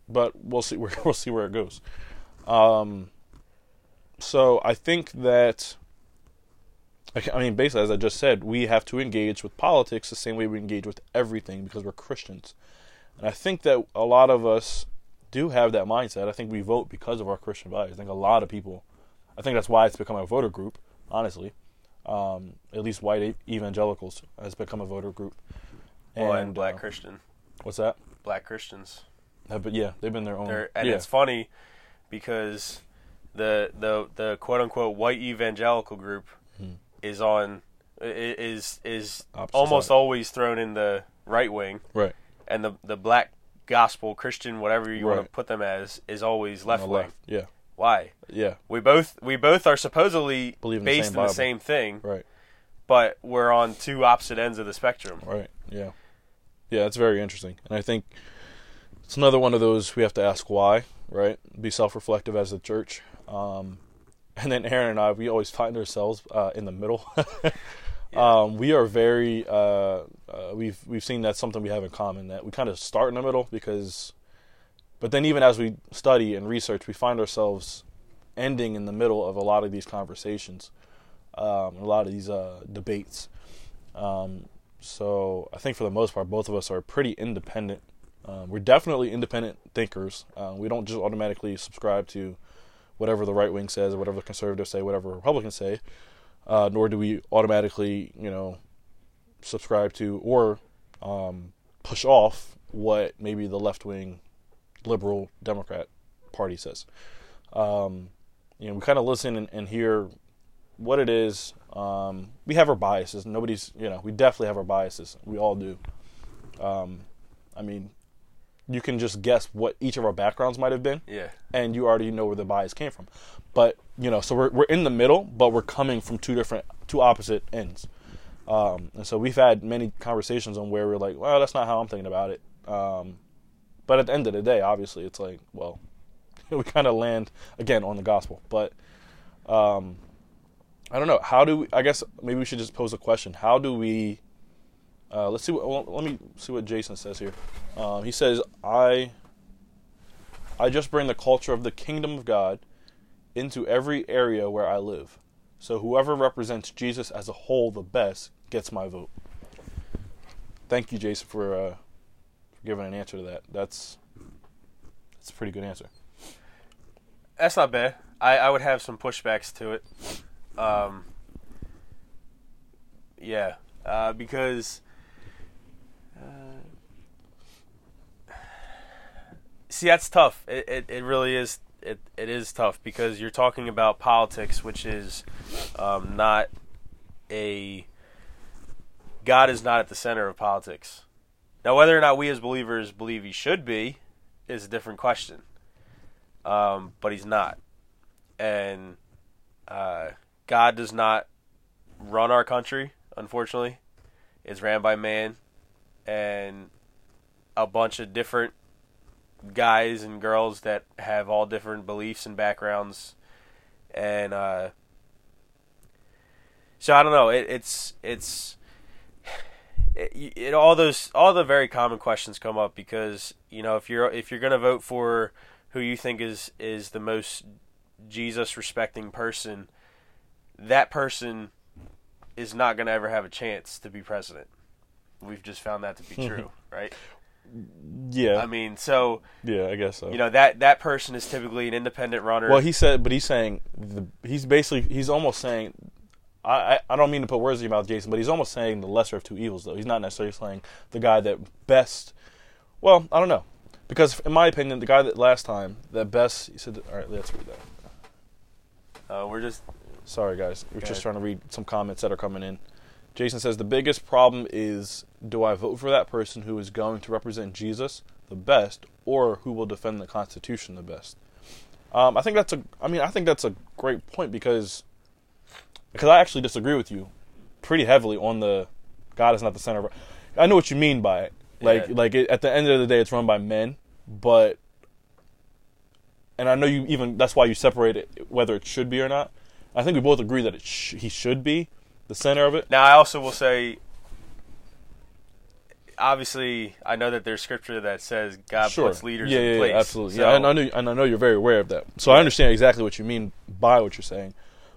but we'll see where <laughs> we'll see where it goes. Um, so I think that I mean, basically, as I just said, we have to engage with politics the same way we engage with everything because we're Christians. And I think that a lot of us do have that mindset. I think we vote because of our Christian values. I think a lot of people, I think that's why it's become a voter group, honestly. Um, at least white evangelicals has become a voter group. And, well, and black uh, Christian. What's that? Black Christians. Uh, but yeah, they've been their own. They're, and yeah. it's funny because the the the quote unquote white evangelical group hmm is on is is Opposite almost side. always thrown in the right wing, right? And the the black gospel Christian, whatever you right. want to put them as, is always left wing. Left. Yeah. Why? Yeah. We both we both are supposedly Believe in based in the same thing, right? But we're on two opposite ends of the spectrum, right? Yeah. Yeah, it's very interesting, and I think it's another one of those we have to ask why, right? Be self-reflective as a church. Um, <laughs> and then Aaron and I, we always find ourselves uh, in the middle. <laughs> um, we are very, uh, uh, we've we've seen that's something we have in common that we kind of start in the middle because, but then even as we study and research, we find ourselves ending in the middle of a lot of these conversations, um, a lot of these uh, debates. Um, so I think for the most part, both of us are pretty independent. Um, we're definitely independent thinkers. Uh, we don't just automatically subscribe to whatever the right wing says or whatever the conservatives say, whatever Republicans say, uh, nor do we automatically, you know, subscribe to or um, push off what maybe the left wing liberal Democrat party says. Um, you know, we kind of listen and, and, hear what it is. Um, we have our biases. Nobody's, you know, we definitely have our biases. We all do. Um, I mean, you can just guess what each of our backgrounds might have been. Yeah. And you already know where the bias came from. But, you know, so we're, we're in the middle, but we're coming from two different, two opposite ends. Um, and so we've had many conversations on where we're like, well, that's not how I'm thinking about it. Um, but at the end of the day, obviously, it's like, well, <laughs> we kind of land again on the gospel. But um, I don't know. How do we, I guess maybe we should just pose a question. How do we uh, let's see. What, well, let me see what Jason says here. Um, he says, "I, I just bring the culture of the kingdom of God into every area where I live. So whoever represents Jesus as a whole the best gets my vote." Thank you, Jason, for, uh, giving an answer to that. That's that's a pretty good answer. That's not bad. I, I would have some pushbacks to it. Um, yeah, uh, because uh, see, that's tough. It, it, it really is. It, it is tough because you're talking about politics, which is um, not a. God is not at the center of politics. Now, whether or not we as believers believe he should be is a different question. Um, but he's not. And uh, God does not run our country, unfortunately. It's ran by man and a bunch of different guys and girls that have all different beliefs and backgrounds, and uh, so I don't know. It, it's it's it, it, all those all the very common questions come up because you know if you're if you're gonna vote for who you think is is the most Jesus respecting person, that person is not gonna ever have a chance to be president. We've just found that to be hmm. true, right? Yeah. I mean, so yeah, I guess so. You know that that person is typically an independent runner. Well, he said, but he's saying the, he's basically he's almost saying. I, I don't mean to put words in your mouth, Jason, but he's almost saying the lesser of two evils, though. He's not necessarily saying the guy that best. Well, I don't know, because in my opinion, the guy that last time that best. He said, "All right, let's read that." Uh, we're just. Sorry, guys. We're just trying to read some comments that are coming in. Jason says the biggest problem is do I vote for that person who is going to represent Jesus the best or who will defend the Constitution the best? Um, I think that's a. I mean, I think that's a great point because because I actually disagree with you pretty heavily on the God is not the center. of I know what you mean by it. Like yeah. like it, at the end of the day, it's run by men, but and I know you even that's why you separate it whether it should be or not. I think we both agree that it sh- he should be the center of it. Now, I also will say, obviously, I know that there's scripture that says God Sure. puts leaders yeah, in yeah, place. yeah, absolutely. So, yeah, and I know, and I know you're very aware of that. So I understand exactly what you mean by what you're saying.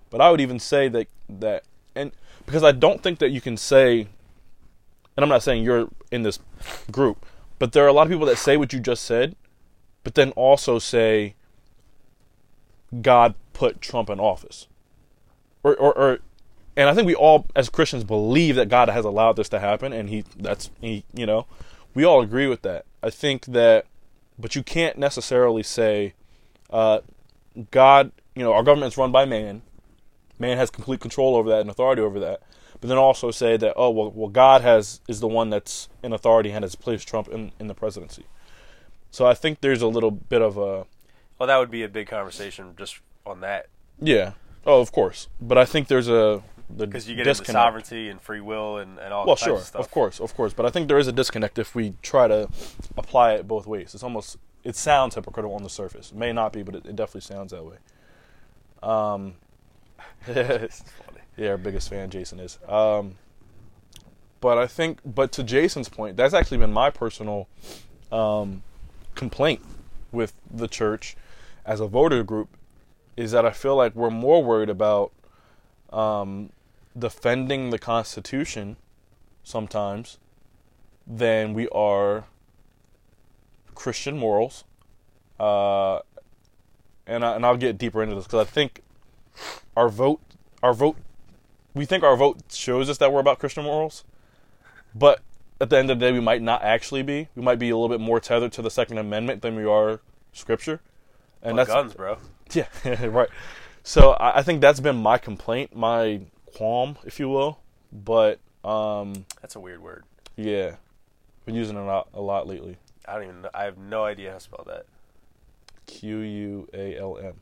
But I would even say that that, and because I don't think that you can say, and I'm not saying you're in this group, but there are a lot of people that say what you just said, but then also say God put Trump in office, or or. or and I think we all, as Christians, believe that God has allowed this to happen, and He, that's He, you know, we all agree with that. I think that, but you can't necessarily say, uh, God, you know, our government's run by man. Man has complete control over that and authority over that. But then also say that, oh well, well, God has is the one that's in authority and has placed Trump in, in the presidency. So I think there's a little bit of a Well, that would be a big conversation just on that yeah. Oh, of course. But I think there's a the because you get disconnect. into sovereignty and free will and, and all Well, sure, of stuff. of course, of course. But I think there is a disconnect if we try to apply it both ways. It's almost it sounds hypocritical on the surface. It may not be, but it, it definitely sounds that way. Um, <laughs> It's funny. yeah, our biggest fan, Jason is. Um, but I think, but to Jason's point, that's actually been my personal um, complaint with the church as a voter group is that I feel like we're more worried about um, defending the Constitution sometimes than we are Christian morals. Uh, and I, and I'll get deeper into this because I think our vote, our vote, we think our vote shows us that we're about Christian morals, but at the end of the day, we might not actually be. We might be a little bit more tethered to the Second Amendment than we are Scripture, and Well, that's guns, bro. <laughs> yeah, <laughs> right. So I, I think that's been my complaint, my qualm, if you will. But um, That's a weird word. yeah, been using it a lot, a lot lately. I don't even. know. I have no idea how to spell that. Q U A L M.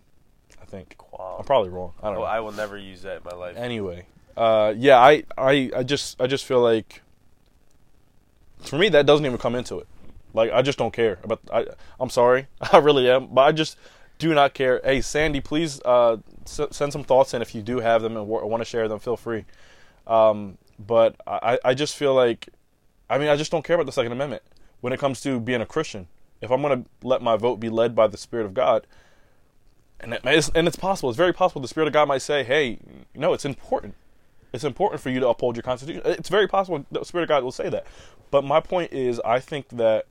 I think Qualm. I'm probably wrong. I don't Well, know. I will never use that in my life. anyway, uh, yeah, I, I, I just, I just feel like, for me, that doesn't even come into it. Like, I just don't care about. I, I'm sorry, <laughs> I really am, but I just do not care. Hey, Sandy, please uh, s- send some thoughts in if you do have them and w- want to share them. Feel free. Um, but I, I just feel like, I mean, I just don't care about the Second Amendment when it comes to being a Christian. If I'm going to let my vote be led by the Spirit of God, and it, it's, and it's possible, it's very possible the Spirit of God might say, hey, no, it's important. It's important for you to uphold your Constitution. It's very possible the Spirit of God will say that. But my point is, I think that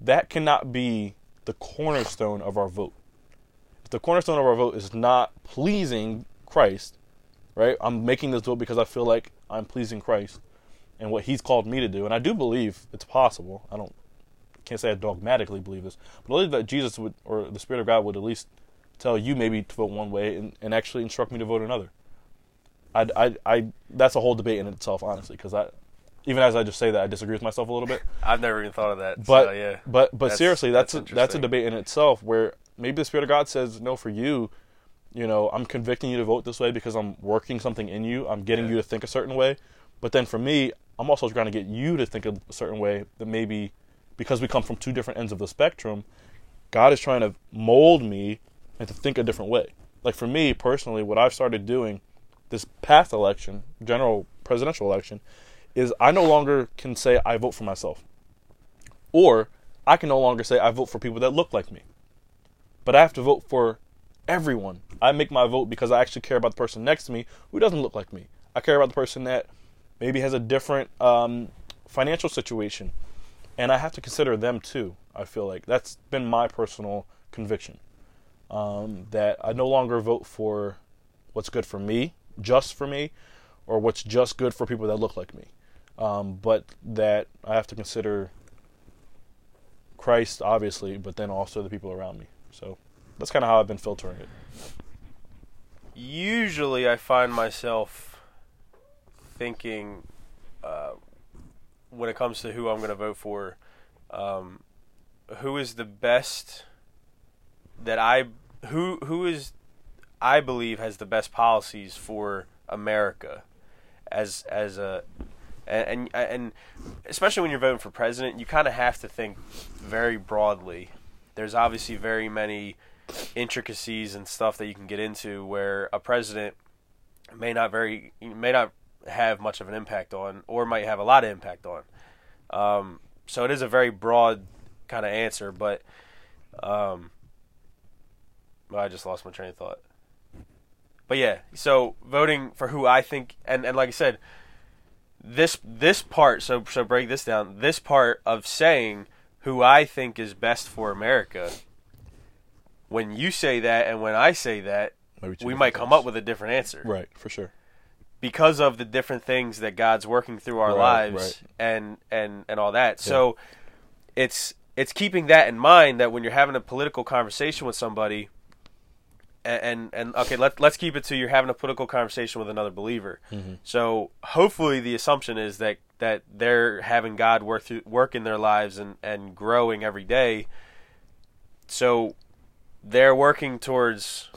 that cannot be the cornerstone of our vote. If the cornerstone of our vote is not pleasing Christ, right? I'm making this vote because I feel like I'm pleasing Christ and what He's called me to do. And I do believe it's possible. I don't can't say I dogmatically believe this, but I believe that Jesus would or the Spirit of God would at least tell you maybe to vote one way and, and actually instruct me to vote another. I, I, I, that's a whole debate in itself, honestly, because I, even as I just say that, I disagree with myself a little bit. <laughs> I've never even thought of that. But so, yeah, but but That's- seriously, that's that's a, that's a debate in itself where maybe the Spirit of God says no for you. You know, I'm convicting you to vote this way because I'm working something in you. I'm getting Yeah. you to think a certain way. But then for me, I'm also trying to get you to think a certain way that maybe because we come from two different ends of the spectrum, God is trying to mold me and to think a different way. Like for me personally, what I've started doing this past election, general presidential election, is I no longer can say I vote for myself. Or I can no longer say I vote for people that look like me. But I have to vote for everyone. I make my vote because I actually care about the person next to me who doesn't look like me. I care about the person that maybe has a different um, financial situation. And I have to consider them too, I feel like. That's been my personal conviction. Um, that I no longer vote for what's good for me, just for me, or what's just good for people that look like me. Um, but that I have to consider Christ, obviously, but then also the people around me. So that's kind of how I've been filtering it. usually I find myself thinking uh, when it comes to who I'm going to vote for, um, who is the best that I who who is I believe has the best policies for America as as a and and, especially when you're voting for president, you kind of have to think very broadly. There's obviously very many intricacies and stuff that you can get into where a president may not very may not have much of an impact on or might have a lot of impact on. Um, so it is a very broad kind of answer, but um, I just lost my train of thought. But yeah, so voting for who I think, and, and like I said, this this part. So so break this down. This part of saying who I think is best for America. When you say that, and when I say that, we might come things. up with a different answer Right, for sure. because of the different things that God's working through our Right, lives right. and and and all that. So it's it's keeping that in mind that when you're having a political conversation with somebody and and, okay, let let's keep it to you're having a political conversation with another believer. Mm-hmm. So hopefully the assumption is that that they're having God work through, work in their lives and and growing every day. So they're working towards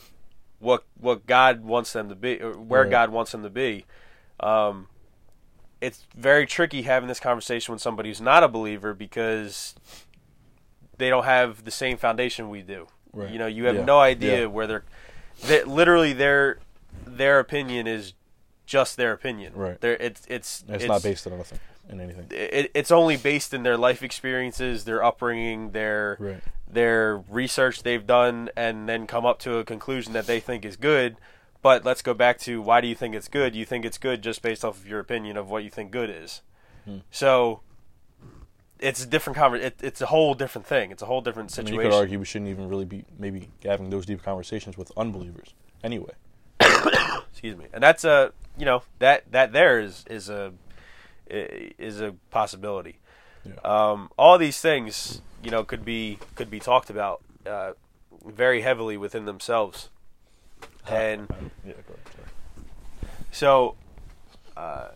what what God wants them to be, or where Right. God wants them to be. Um, it's very tricky having this conversation with somebody who's not a believer because they don't have the same foundation we do. Right. You know, you have Yeah. no idea Yeah. where they're. That literally their their opinion is just their opinion. Right. They're, it's it's And it's, not based on anything. In anything. It, it's only based in their life experiences, their upbringing, their Right. their research they've done and then come up to a conclusion that they think is good. But let's go back to why do you think it's good? You think it's good just based off of your opinion of what you think good is. Hmm. So it's a different conver- it, It's a whole different thing. It's a whole different I mean, situation. you could argue we shouldn't even really be maybe having those deep conversations with unbelievers. Anyway. <coughs> Excuse me. And that's a you know that that there is is a is a possibility. Yeah. Um, all these things you know could be could be talked about uh, very heavily within themselves. And <laughs> yeah, go ahead. Sorry. So, uh,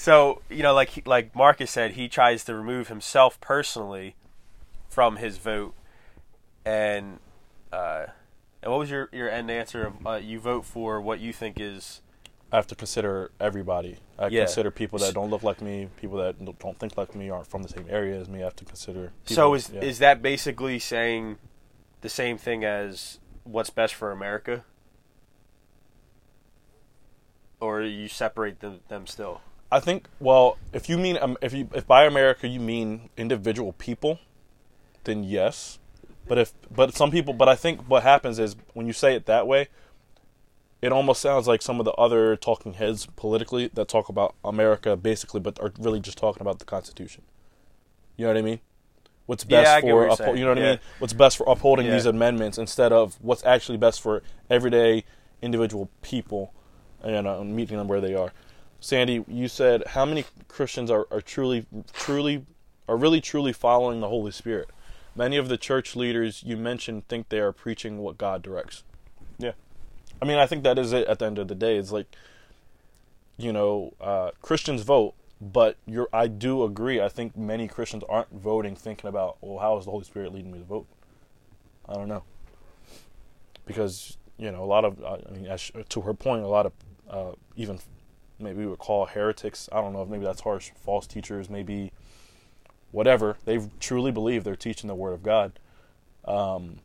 so you know, like like Marcus said, he tries to remove himself personally from his vote, and uh, and what was your your end answer? Of, uh, you vote for what you think is I have to consider everybody. I Yeah. consider people that don't look like me, people that don't- think like me, aren't from the same area as me. I have to consider. People, so. Is yeah. is that basically saying the same thing as what's best for America, or you separate them them still? I think. Well, if you mean um, if you if by America you mean individual people, then yes. But if but some people, but I think what happens is when you say it that way, it almost sounds like some of the other talking heads politically that talk about America basically, but are really just talking about the Constitution. You know what I mean? What's best what for upho- you know what I mean? What's best for upholding Yeah. these amendments instead of what's actually best for everyday individual people, and uh, meeting them where they are. Sandy, you said how many Christians are, are truly, truly, are really truly following the Holy Spirit? Many of the church leaders you mentioned think they are preaching what God directs. Yeah, I mean, I think that is it. At the end of the day, it's like, you know, uh, Christians vote, but you're. I do agree. I think many Christians aren't voting thinking about, well, how is the Holy Spirit leading me to vote? I don't know, because you know, a lot of, I mean, to her point, a lot of uh, even maybe we would call heretics. I don't know if maybe that's harsh. False teachers, maybe whatever. They truly believe they're teaching the Word of God, um,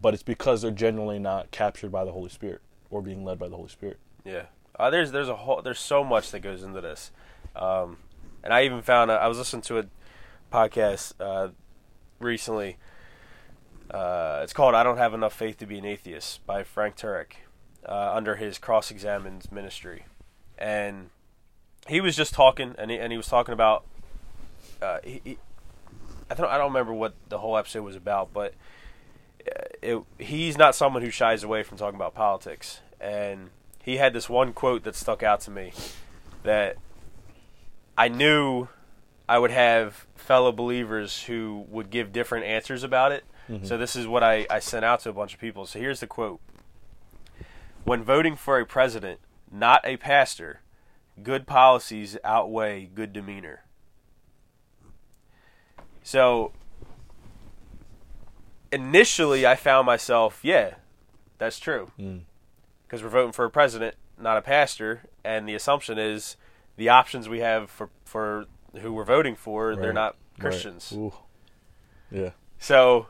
but it's because they're genuinely not captured by the Holy Spirit or being led by the Holy Spirit. Yeah, uh, there's there's a whole there's so much that goes into this, um, and I even found I was listening to a podcast uh, recently. Uh, it's called "I Don't Have Enough Faith to Be an Atheist" by Frank Turek, uh, under his Cross Examined ministry, and he was just talking, and he, and he was talking about. Uh, he, he, I don't I don't remember what the whole episode was about, but uh, it, he's not someone who shies away from talking about politics, and he had this one quote that stuck out to me that I knew I would have fellow believers who would give different answers about it. So this is what I, I sent out to a bunch of people. So here's the quote. When voting for a president, not a pastor, good policies outweigh good demeanor. So initially I found myself, yeah, that's true Mm. because we're voting for a president, not a pastor, and the assumption is the options we have for for who we're voting for, they're not Christians. Ooh. Yeah. So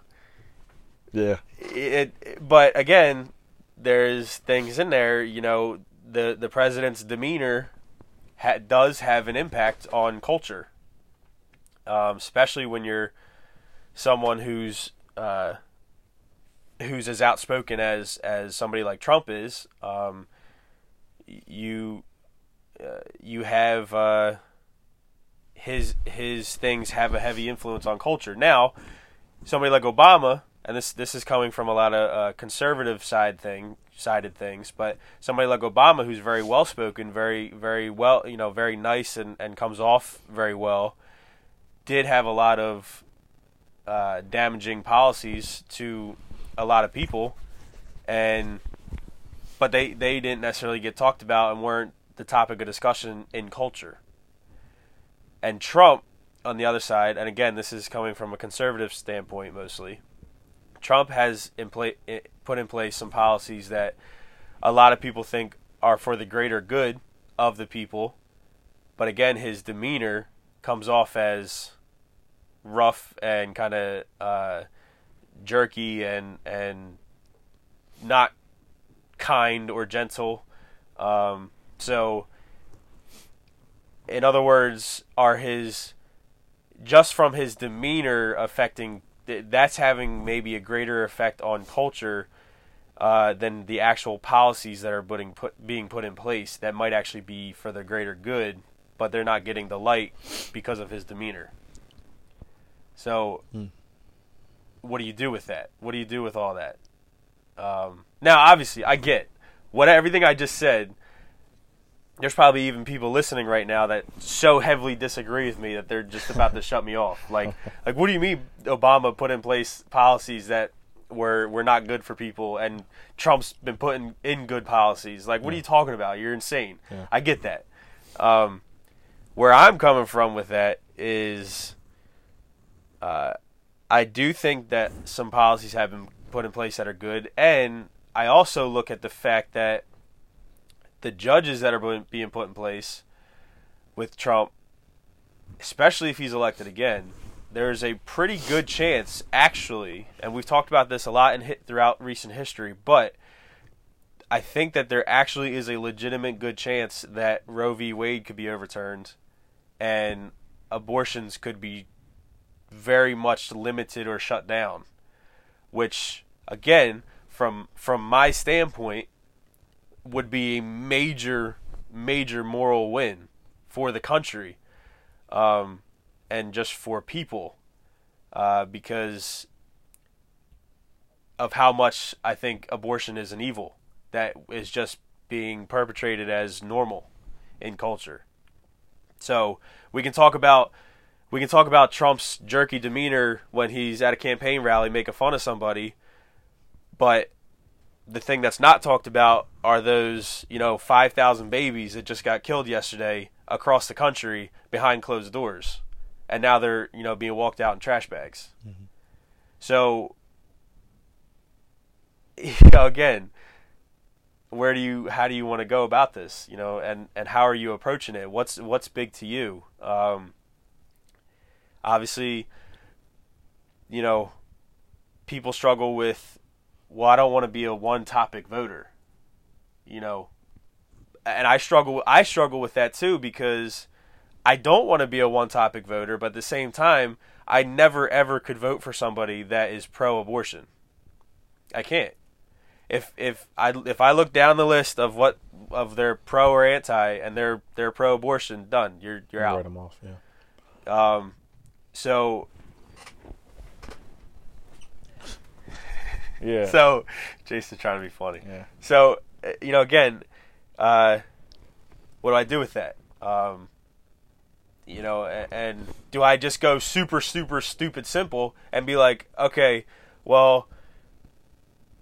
Yeah. it, but again, there's things in there. You know, the the president's demeanor ha- does have an impact on culture, um, especially when you're someone who's uh, who's as outspoken as as somebody like Trump is. Um, you uh, you have uh, his his things have a heavy influence on culture. Now, somebody like Obama, and this this is coming from a lot of uh, conservative side thing sided things, but somebody like Obama, who's very well spoken, very very well, you know, very nice and and comes off very well, did have a lot of uh, damaging policies to a lot of people, and but they they didn't necessarily get talked about and weren't the topic of discussion in culture. And Trump, on the other side, and again, this is coming from a conservative standpoint mostly. Trump has in pla- put in place some policies that a lot of people think are for the greater good of the people, but again, his demeanor comes off as rough and kind of uh, jerky and and not kind or gentle. Um, so, in other words, are his just from his demeanor affecting that's having maybe a greater effect on culture uh, than the actual policies that are putting put being put in place that might actually be for the greater good, but they're not getting the light because of his demeanor. So, hmm. what do you do with that? What do you do with all that? Um, now, obviously, I get what everything I just said there's probably even people listening right now that so heavily disagree with me that they're just about to shut me off. Like, <laughs> like what do you mean Obama put in place policies that were were not good for people, and Trump's been putting in good policies? Like, what yeah. are you talking about? You're insane. Yeah. I get that. Um, where I'm coming from with that is, uh, I do think that some policies have been put in place that are good, and I also look at the fact that the judges that are being put in place with Trump, especially if he's elected again, there's a pretty good chance, actually, and we've talked about this a lot in hit throughout recent history, but I think that there actually is a legitimate good chance that Roe v. Wade could be overturned, and abortions could be very much limited or shut down. Which, again, from from my standpoint, would be a major, major moral win for the country, um, and just for people, uh, because of how much I think abortion is an evil that is just being perpetrated as normal in culture. So we can talk about we can talk about Trump's jerky demeanor when he's at a campaign rally making fun of somebody, but the thing that's not talked about are those, you know, 5,000 babies that just got killed yesterday across the country behind closed doors. And now they're, you know, being walked out in trash bags. Mm-hmm. So, <laughs> you know, again, where do you, how do you want to go about this, you know, and, and how are you approaching it? What's, what's big to you? Um, obviously, you know, people struggle with well, I don't want to be a one topic voter. You know, and I struggle I struggle with that too because I don't want to be a one topic voter, but at the same time, I never ever could vote for somebody that is pro abortion. I can't. If if I if I look down the list of what of their pro or anti and they're they're pro abortion, done. You're you're you out. Write them off, yeah. Um, so Yeah. <laughs> So Jason's trying to be funny. Yeah. So uh, you know, again, uh, what do I do with that? Um, you know, and, and do I just go super, super, stupid, simple and be like, okay, well,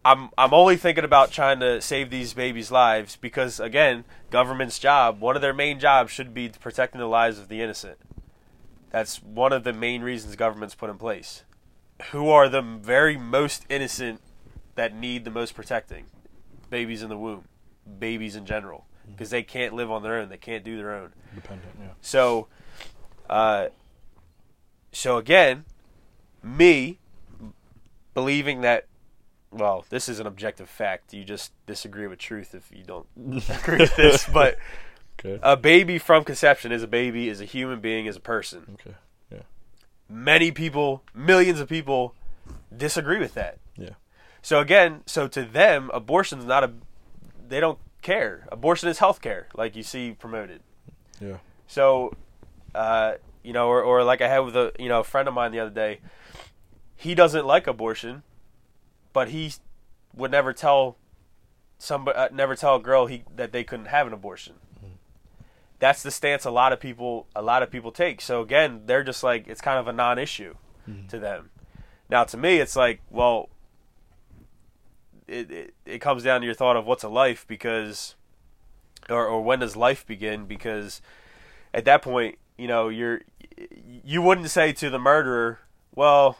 I'm I'm only thinking about trying to save these babies' lives because again, government's job, one of their main jobs should be protecting the lives of the innocent. That's one of the main reasons government's put in place. Who are the very most innocent that need the most protecting babies in the womb, babies in general, because mm-hmm. they can't live on their own. They can't do their own. Dependent, yeah. So, uh, so again, me believing that well, this is an objective fact. You just disagree with truth if you don't <laughs> agree with this. But Okay. a baby from conception is a baby, is a human being, is a person. Okay. Yeah. Many people, millions of people, disagree with that. Yeah. So again, so to them, abortion's not a. They don't care. Abortion is health care, like you see promoted. Yeah. So, uh, you know, or, or like I had with a you know a friend of mine the other day. He doesn't like abortion, but he would never tell somebody, uh, never tell a girl he that they couldn't have an abortion. That's the stance a lot of people a lot of people take. So again, they're just like it's kind of a non-issue to them. Now to me, it's like well, it, it it comes down to your thought of what's a life because, or or when does life begin? Because at that point, you know, you're you wouldn't say to the murderer, well,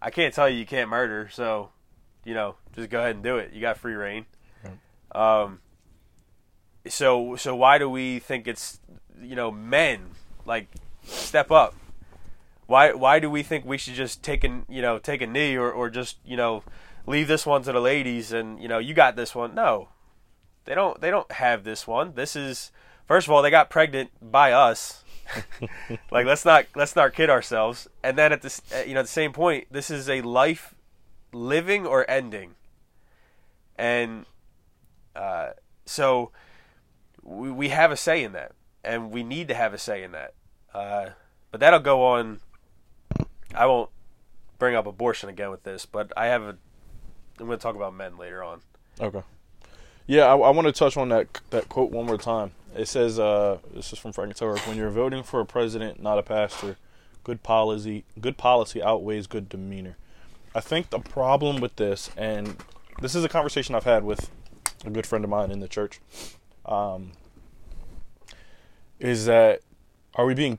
I can't tell you you can't murder, so you know, just go ahead and do it. You got free rein. Um. So so why do we think it's you know men like step up? Why why do we think we should just take a you know take a knee or or just you know leave this one to the ladies and you know you got this one? No, they don't they don't have this one. This is first of all they got pregnant by us. <laughs> like let's not let's not kid ourselves. And then at this you know at the same point, this is a life living or ending. And uh, so we, we have a say in that, and we need to have a say in that. Uh, but that'll go on. I won't bring up abortion again with this, but I have a. I'm going to talk about men later on. Okay. Yeah, I, I want to touch on that that quote one more time. It says, uh, "This is from Frank Turek. When you're voting for a president, not a pastor, good policy good policy outweighs good demeanor." I think the problem with this, and this is a conversation I've had with a good friend of mine in the church, um, is that are we being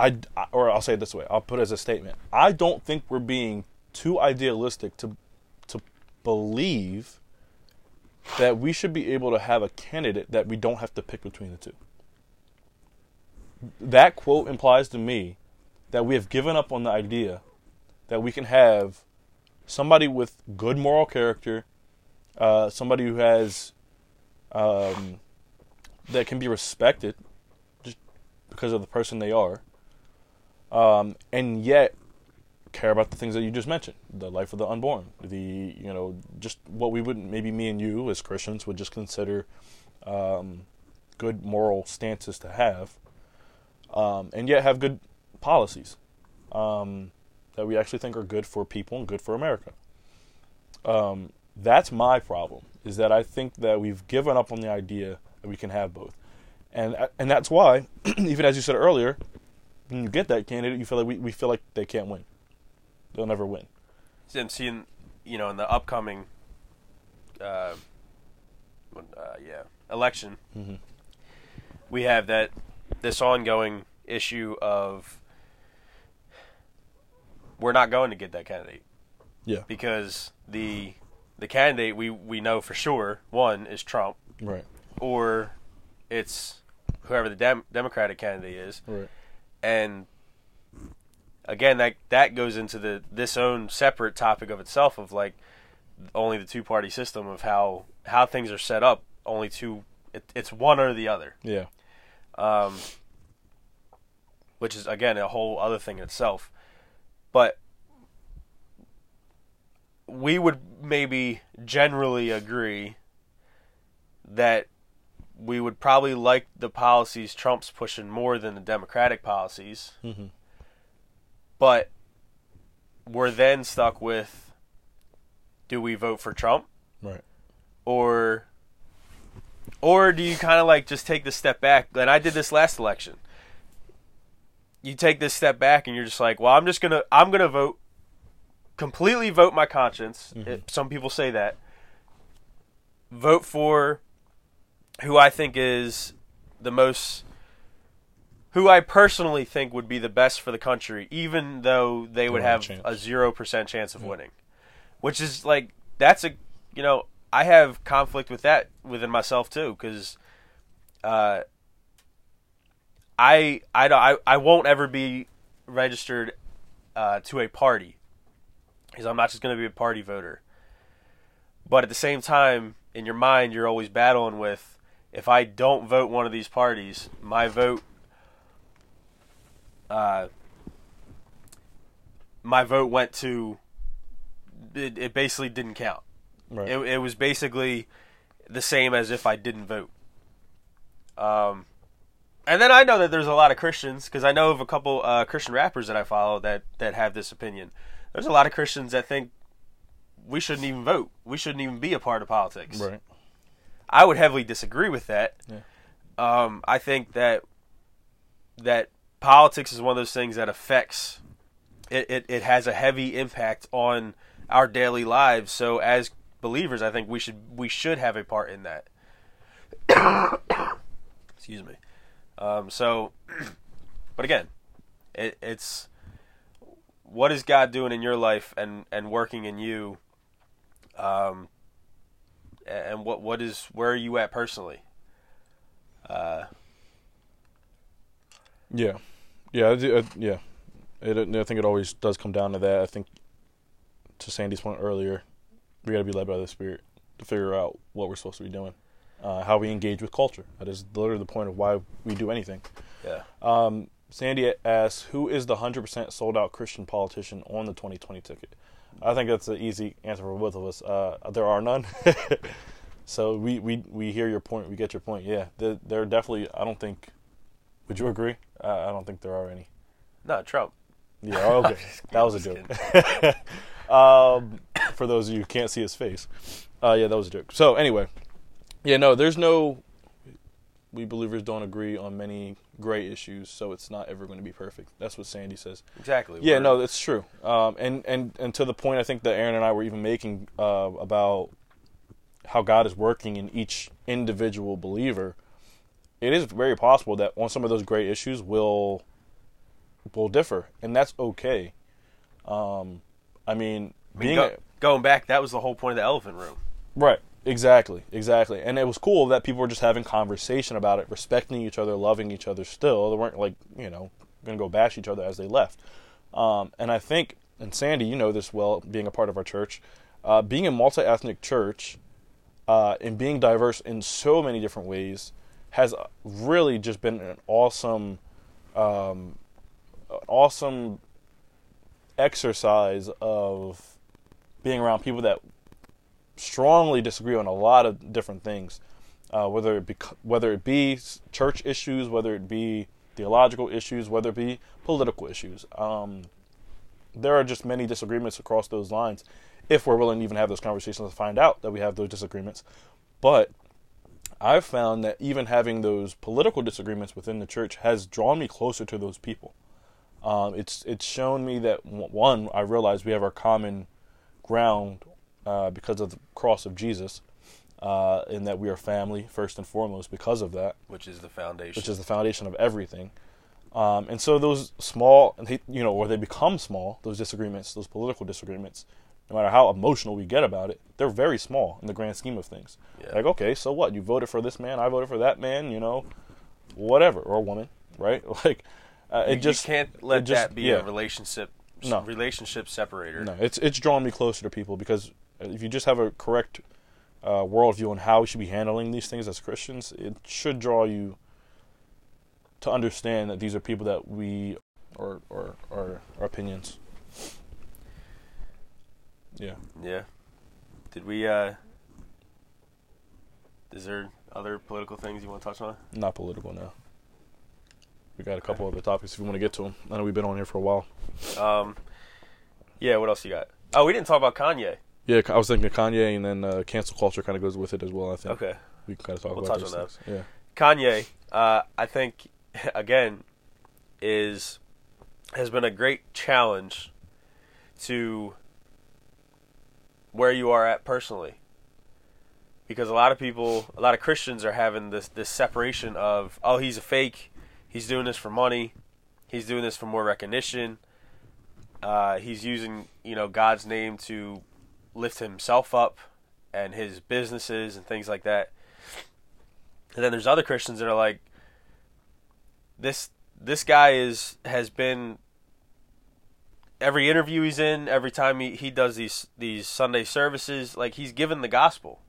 I or I'll say it this way. I'll put it as a statement. I don't think we're being too idealistic to to believe that we should be able to have a candidate that we don't have to pick between the two. That quote implies to me that we have given up on the idea that we can have somebody with good moral character, uh, somebody who has um, that can be respected just because of the person they are, um, and yet care about the things that you just mentioned the life of the unborn the you know just what we would maybe me and you as christians would just consider um, good moral stances to have um, and yet have good policies um, that we actually think are good for people and good for america. Um, that's my problem is that i think that we've given up on the idea that we can have both. And and that's why <clears throat> even as you said earlier when you get that candidate you feel like we, we feel like they can't win they'll never win. I'm seeing, you know, in the upcoming, uh, uh, yeah, election, Mhm. we have that this ongoing issue of we're not going to get that candidate Yeah. because the the candidate we we know for sure one is Trump Right. or it's whoever the Dem- Democratic candidate is, Right. and again that that goes into the this own separate topic of itself of like only the two party system of how how things are set up only two it, it's one or the other Yeah. um, which is again a whole other thing in itself but we would maybe generally agree that we would probably like the policies Trump's pushing more than the Democratic policies Mm-hmm. But we're then stuck with do we vote for Trump? Right. or or do you kind of like just take the step back? And I did this last election. You take this step back and you're just like well I'm just going to I'm going to vote completely vote my conscience. Mm-hmm. If some people say that. Vote for who I think is the most who I personally think would be the best for the country, even though they would have a zero percent chance of winning. Which is like that's a you know I have conflict with that within myself too because uh, I I don't- I I won't ever be registered uh, to a party Because I'm not just going to be a party voter. But at the same time, in your mind, you're always battling with if I don't vote one of these parties, my vote, uh, my vote went to. It, it basically didn't count. Right. It, it was basically the same as if I didn't vote. Um, and then I know that there's a lot of Christians because I know of a couple uh, Christian rappers that I follow that that have this opinion. There's a lot of Christians that think we shouldn't even vote. We shouldn't even be a part of politics. right. I would heavily disagree with that. Yeah. Um, I think that that politics is one of those things that affects it, it, it has a heavy impact on our daily lives. So as believers, I think we should we should have a part in that. <coughs> Excuse me. Um, so, <clears throat> but again, it, it's what is God doing in your life and and working in you. Um, and what what is where are you at personally? Uh, Yeah, yeah, I uh, yeah. It, I think it always does come down to that. I think to Sandy's point earlier, we got to be led by the Spirit to figure out what we're supposed to be doing, uh, how we engage with culture. That is literally the point of why we do anything. yeah. Um, Sandy asks, "Who is the hundred percent sold out Christian politician on the 2020 ticket?" I think that's an easy answer for both of us. Uh, there are none. <laughs> so we, we we hear your point. We get your point. Yeah, there, there are definitely. I don't think. Would you agree? Uh, I don't think there are any. No, Trump. Yeah. oh, Okay. <laughs> That was a joke. <laughs> um, for those of you who can't see his face, uh, yeah, that was a joke. So anyway, yeah, no, there's no. We believers don't agree on many gray issues, so it's not ever going to be perfect. That's what Sandy says. Exactly. Yeah, no, that's true. Um, and and and to the point, I think that Aaron and I were even making uh, about how God is working in each individual believer. It is very possible that on some of those great issues will will differ, and that's okay. Um, I mean, I mean, being go- going back, that was the whole point of the elephant room. Right. Exactly. Exactly. And it was cool that people were just having conversation about it, respecting each other, loving each other still. They weren't like, you know, going to go bash each other as they left. Um, and I think, and Sandy, you know this well, being a part of our church, uh, being a multi ethnic church uh, and being diverse in so many different ways has really just been an awesome, um, awesome exercise of being around people that strongly disagree on a lot of different things, uh, whether it be whether it be church issues, whether it be theological issues, whether it be political issues. Um, there are just many disagreements across those lines. If we're willing to even have those conversations to find out that we have those disagreements, but I've found that even having those political disagreements within the church has drawn me closer to those people. Um, it's it's shown me that one, I realize we have our common ground uh, because of the cross of Jesus, uh, in that we are family first and foremost because of that, which is the foundation. which is the foundation of everything. Um, and so those small, you know, or they become small, those disagreements, those political disagreements, no matter how emotional we get about it, they're very small in the grand scheme of things. Yeah. Like, okay, so what? You voted for this man, I voted for that man, you know, whatever, or woman, right? <laughs> Like, uh, it you, just you can't let just- that be yeah. a relationship No. relationship separator. No, it's it's drawn me closer to people because if you just have a correct uh, worldview on how we should be handling these things as Christians, it should draw you to understand that these are people that we or or or our opinions. Yeah. Yeah. Did we? uh Is there other political things you want to touch on? Not political no. We got a couple other topics if you want to get to them. I know we've been on here for a while. Um. Yeah. What else you got? Oh, we didn't talk about Kanye. Yeah, I was thinking Kanye, and then uh, cancel culture kind of goes with it as well. I think Okay. we can kind of talk We'll about touch those on things. Yeah. Kanye, uh, I think, <laughs> again, is has been a great challenge to where you are at personally, because a lot of people, a lot of Christians are having this this separation of, oh, he's a fake, he's doing this for money, he's doing this for more recognition, uh, he's using you know God's name to lift himself up and his businesses and things like that. And then there's other Christians that are like, this this guy is has been every interview he's in, every time he, he does these these Sunday services, like he's given the gospel,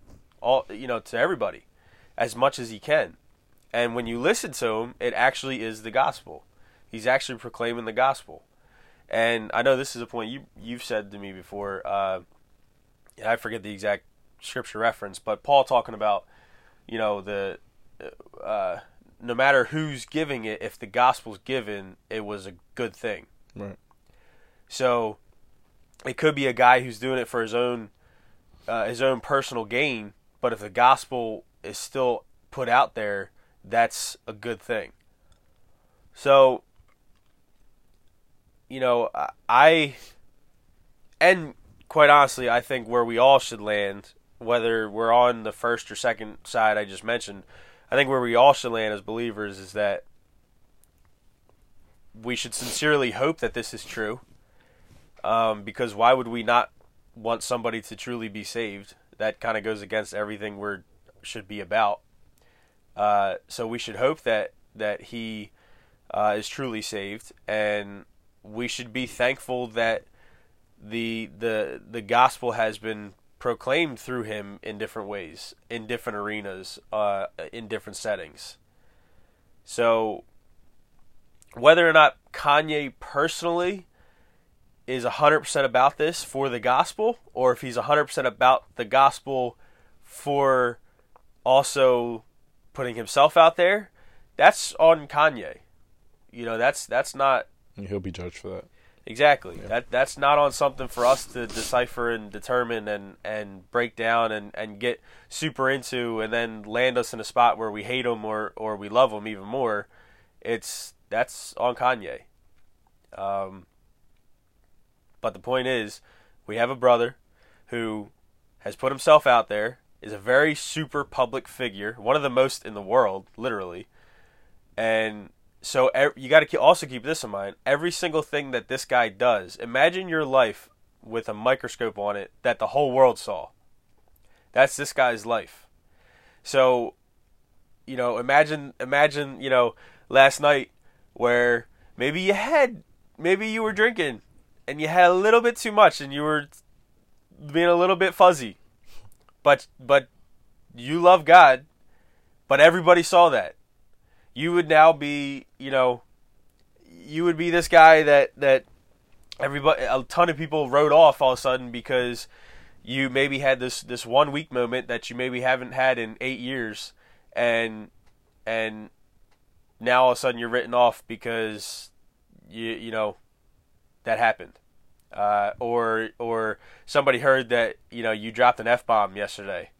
all you know, to everybody, as much as he can. And when you listen to him, it actually is the gospel. He's actually proclaiming the gospel. And I know this is a point you you've said to me before. Uh, I forget the exact scripture reference, but Paul talking about, you know, the uh, no matter who's giving it, if the gospel's given, it was a good thing. Right. So it could be a guy who's doing it for his own uh, his own personal gain, but if the gospel is still put out there, that's a good thing. So you know, I and quite honestly, I think where we all should land, whether we're on the first or second side I just mentioned, I think where we all should land as believers is that we should sincerely hope that this is true. Um, because why would we not want somebody to truly be saved? That kind of goes against everything we should be about. Uh, so we should hope that that he uh, is truly saved, and we should be thankful that the the the gospel has been proclaimed through him in different ways, in different arenas, uh, in different settings. So, whether or not Kanye personally is 100% about this for the gospel, or if he's 100% about the gospel for also putting himself out there, that's on Kanye. You know, that's that's not he'll be judged for that. Exactly. Yeah. That that's not on something for us to decipher and determine and, and break down and, and get super into and then land us in a spot where we hate him or, or we love him even more. It's that's on Kanye. Um, but the point is, we have a brother who has put himself out there, is a very super public figure, one of the most in the world, literally, and so you got to also keep this in mind. Every single thing that this guy does, imagine your life with a microscope on it that the whole world saw. That's this guy's life. So, you know, imagine imagine, you know, last night where maybe you had maybe you were drinking and you had a little bit too much and you were being a little bit fuzzy. But but you love God, but everybody saw that you would now be, you know, you would be this guy that that everybody, a ton of people wrote off all of a sudden because you maybe had this this one weak moment that you maybe haven't had in eight years, and and now all of a sudden you're written off because you you know that happened. Uh, or or somebody heard that you know you dropped an f bomb yesterday.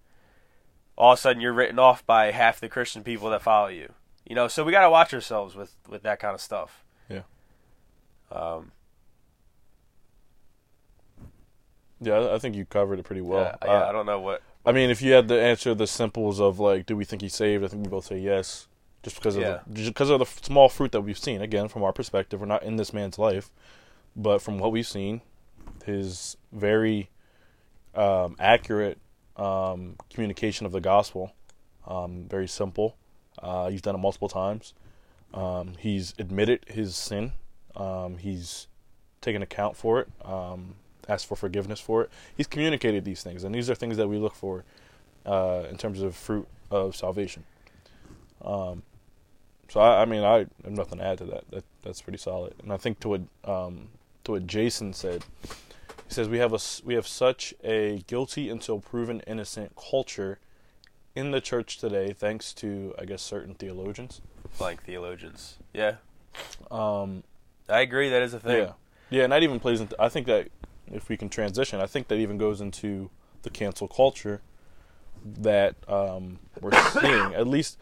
All of a sudden, you're written off by half the Christian people that follow you. You know, so we got to watch ourselves with with that kind of stuff. Yeah. Um. Yeah, I think you covered it pretty well. Yeah, yeah uh, I don't know what. I mean, if you had to answer the simples of like, do we think he's saved? I think we both say yes, just because of yeah. the, just because of the small fruit that we've seen. Again, from our perspective, we're not in this man's life, but from what we've seen, his very um, accurate um, communication of the gospel, um, very simple, uh, he's done it multiple times. Um, he's admitted his sin. Um, he's taken account for it. Asked for forgiveness for it. He's communicated these things, and these are things that we look for uh, in terms of fruit of salvation. Um, so I, I, mean, I have nothing to add to that. that. That's pretty solid. And I think to what um, to what Jason said, he says we have a we have such a guilty until proven innocent culture in the church today, thanks to I guess certain theologians. Like theologians, yeah. Um, I agree. That is a thing. Yeah, yeah, and that even plays into. I think that if we can transition, I think that even goes into the cancel culture that um, we're seeing. At least,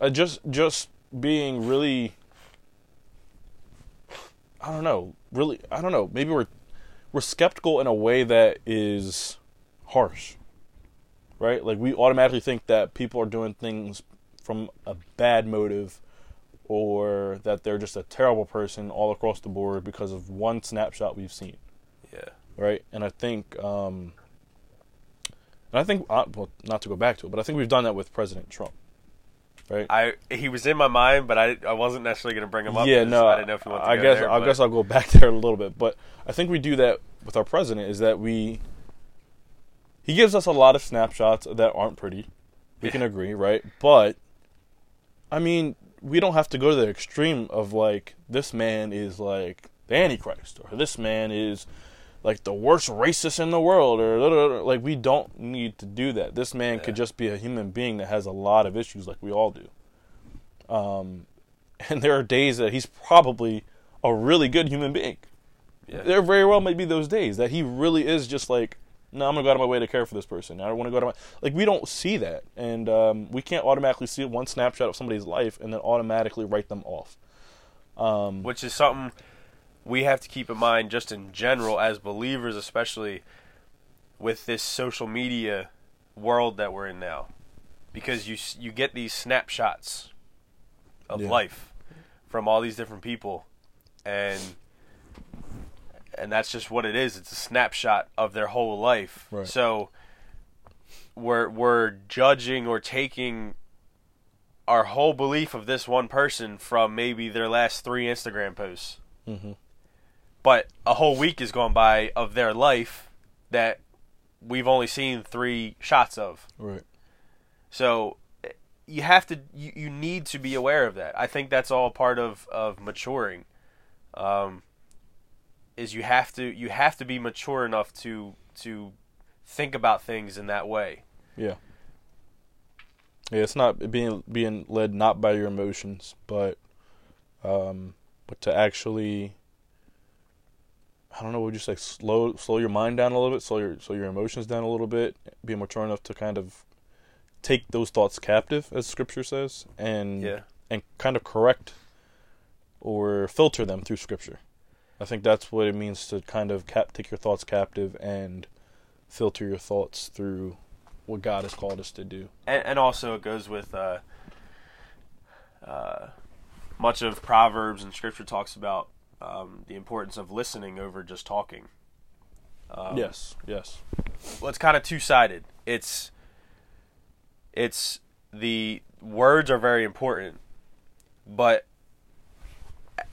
uh, just just being really. I don't know. Really, I don't know. Maybe we're we're skeptical in a way that is harsh right? Like we automatically think that people are doing things from a bad motive or that they're just a terrible person all across the board because of one snapshot we've seen. Yeah. Right? And I think um and I think uh, well not to go back to it, but I think we've done that with President Trump. Right? I he was in my mind, but I I wasn't necessarily going to bring him up. Yeah, no, I didn't know if you I guess there, I but- guess I'll go <laughs> back there a little bit, but I think we do that with our president. Is that we he gives us a lot of snapshots that aren't pretty. We Yeah. can agree, right? But I mean, we don't have to go to the extreme of like this man is like the Antichrist, or this man is like the worst racist in the world, or like we don't need to do that. This man Yeah. could just be a human being that has a lot of issues, like we all do. Um, <laughs> and there are days that he's probably a really good human being. Yeah. There very well may be those days that he really is just like, no, I'm gonna go out of my way to care for this person. I don't want to go out of my like. We don't see that, and um, we can't automatically see one snapshot of somebody's life and then automatically write them off. Um, which is something we have to keep in mind just in general as believers especially with this social media world that we're in now because you you get these snapshots of Yeah. life from all these different people and and that's just what it is it's a snapshot of their whole life Right. so we're we're judging or taking our whole belief of this one person from maybe their last three Instagram posts. Mhm. But a whole week has gone by of their life that we've only seen three shots of. right. So you have to you, you need to be aware of that. I think that's all part of of maturing. Um, is you have to you have to be mature enough to to think about things in that way. Yeah. Yeah, it's not being being led not by your emotions, but um, but to actually, I don't know, would you say, slow slow your mind down a little bit, slow your slow your emotions down a little bit, be mature enough to kind of take those thoughts captive, as Scripture says, and Yeah. and kind of correct or filter them through Scripture. I think that's what it means to kind of cap- take your thoughts captive and filter your thoughts through what God has called us to do. and, and also it goes with uh, uh, much of Proverbs and Scripture talks about um, the importance of listening over just talking. Um, yes, yes, well, it's kind of two sided. It's it's the words are very important, but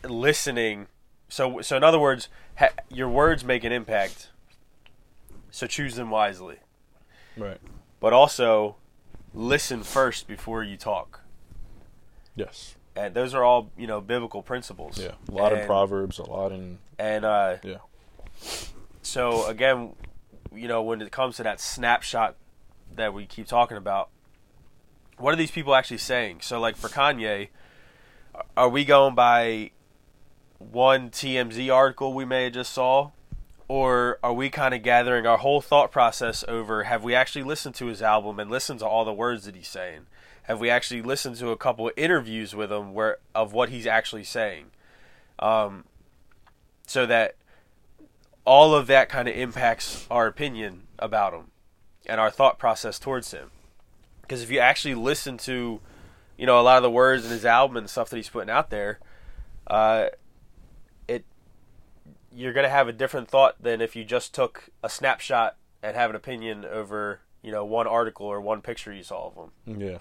listening. So so in other words, ha, your words make an impact. So choose them wisely right, but also listen first before you talk. yes, And those are all, you know, biblical principles. yeah. A lot in Proverbs, a lot in And uh, yeah, so again, you know, when it comes to that snapshot that we keep talking about, what are these people actually saying? So, like for Kanye, are we going by one TMZ article we may have just saw? Or are we kind of gathering our whole thought process over have we actually listened to his album and listened to all the words that he's saying? Have we actually listened to a couple of interviews with him where of what he's actually saying? Um, so that all of that kind of impacts our opinion about him and our thought process towards him. Because if you actually listen to, you know, a lot of the words in his album and stuff that he's putting out there, uh, it you're gonna have a different thought than if you just took a snapshot and have an opinion over, you know, one article or one picture you saw of him. yeah,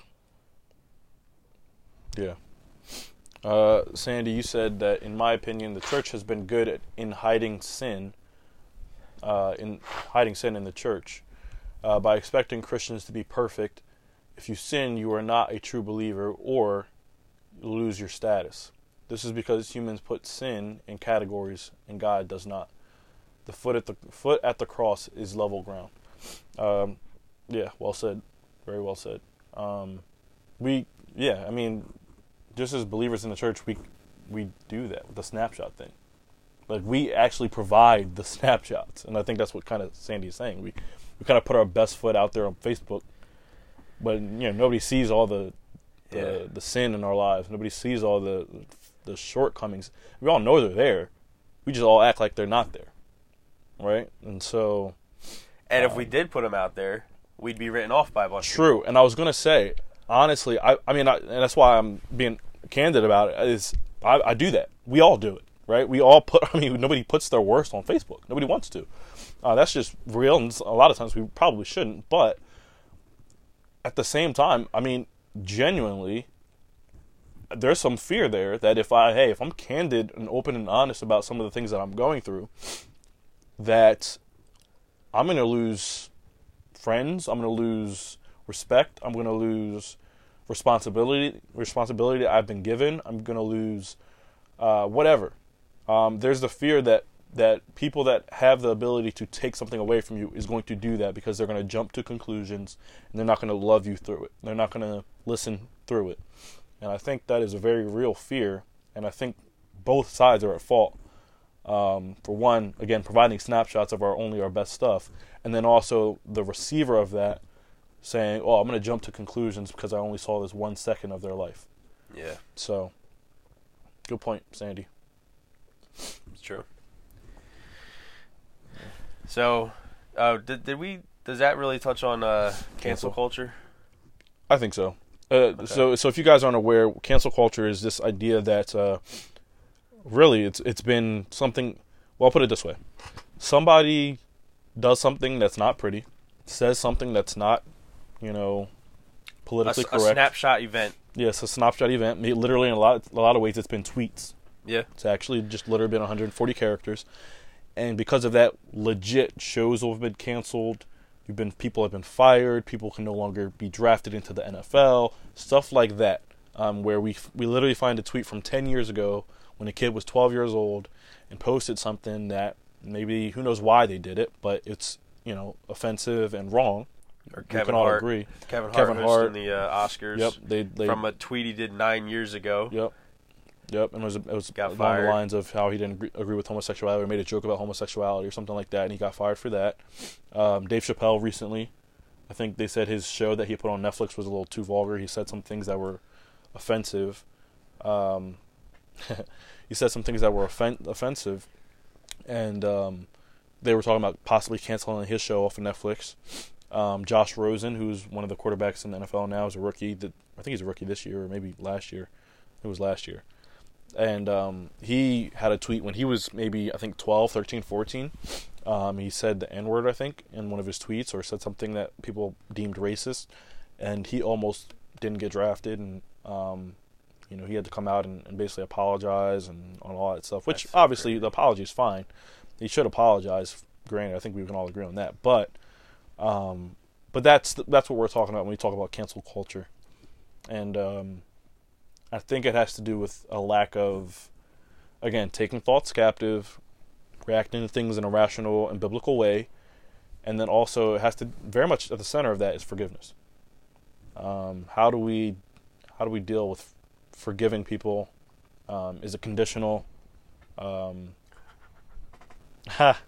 yeah. Uh, Sandy, you said that, in my opinion, the church has been good at, in hiding sin, uh, in hiding sin in the church, uh, by expecting Christians to be perfect. If you sin, you are not a true believer, or lose your status. This is because humans put sin in categories, and God does not. The foot at the foot at the cross is level ground. Um, yeah, well said, very well said. Um, we, yeah, I mean, just as believers in the church, we we do that with the snapshot thing. Like we actually provide the <laughs> snapshots, and I think that's what kind of Sandy is saying. We we kind of put our best foot out there on Facebook, but you know nobody sees all the the, Yeah. the sin in our lives. Nobody sees all the the shortcomings. We all know they're there. We just all act like they're not there, right? And so And if we um, did put them out there, we'd be written off by a bunch of True, and I was gonna say, honestly, I, I mean, I, and that's why I'm being candid about it. Is I, I do that. We all do it, right? We all put. <laughs> I mean, nobody puts their worst on Facebook. Nobody wants to. Uh, that's just real, and a lot of times we probably shouldn't. But at the same time, I mean, genuinely, there's some fear there that if I hey if I'm candid and open and honest about some of the things that I'm going through, that I'm gonna lose friends. I'm gonna lose respect. I'm gonna lose responsibility. Responsibility I've been given. I'm gonna lose uh, whatever. Um, there's the fear that that people that have the ability to take something away from you is going to do that because they're going to jump to conclusions and they're not going to love you through it. They're not going to listen through it. And I think that is a very real fear. And I think both sides are at fault. Um, for one, again, providing snapshots of our only our best stuff, and then also the receiver of that saying, "Oh, I'm going to jump to conclusions because I only saw this one second of their life." Yeah, So, good point, Sandy. it's true. So, uh, did did we? Does that really touch on uh, cancel Cancel. culture? I think so. Uh, So, so if you guys aren't aware, cancel culture is this idea that uh, really it's it's been something. Well, I'll put it this way: somebody does something that's not pretty, says something that's not, you know, politically a correct. snapshot event. Yes, a snapshot event. Literally, in a lot a lot of ways, it's been tweets. Yeah, It's actually just literally been 140 characters, and because of that, legit shows have been canceled. You've been people have been fired. People can no longer be drafted into the NFL. Stuff like that, um, where we we literally find a tweet from 10 years ago when a kid was 12 years old and posted something that maybe who knows why they did it, but it's you know offensive and wrong. Or Kevin Hart. agree. Kevin Hart Kevin Hart. the uh, Oscars. Yep, they they from a tweet he did nine years ago. Yep. Yep, and it was it was Got along fired. the lines of how he didn't agree, agree with homosexuality or made a joke about homosexuality or something like that, and he got fired for that. Um, Dave Chappelle recently, I think they said his show that he put on Netflix was a little too vulgar. He said some things that were offensive. Um, <laughs> he said some things that were offen- offensive, and um, they were talking about possibly canceling his show off of Netflix. Um, Josh Rosen, who's one of the quarterbacks in the NFL now, is a rookie. That I think he's a rookie this year or maybe last year. It was last year. And um, he had a tweet when he was maybe, I think, 12, 13, 14. Um, he said the N word, I think, in one of his tweets or said something that people deemed racist. And he almost didn't get drafted. And, um, you know, he had to come out and, and basically apologize and on all that stuff, which That's obviously the apology is fine. He should apologize. Granted, I think we can all agree on that. But, um, but that's that's what we're talking about when we talk about cancel culture, and um, I think it has to do with a lack of, again, taking thoughts captive, reacting to things in a rational and biblical way, and then also it has to very much at the center of that is forgiveness. Um, how do we, how do we deal with forgiving people? Um, is it conditional? Um, <laughs> ha.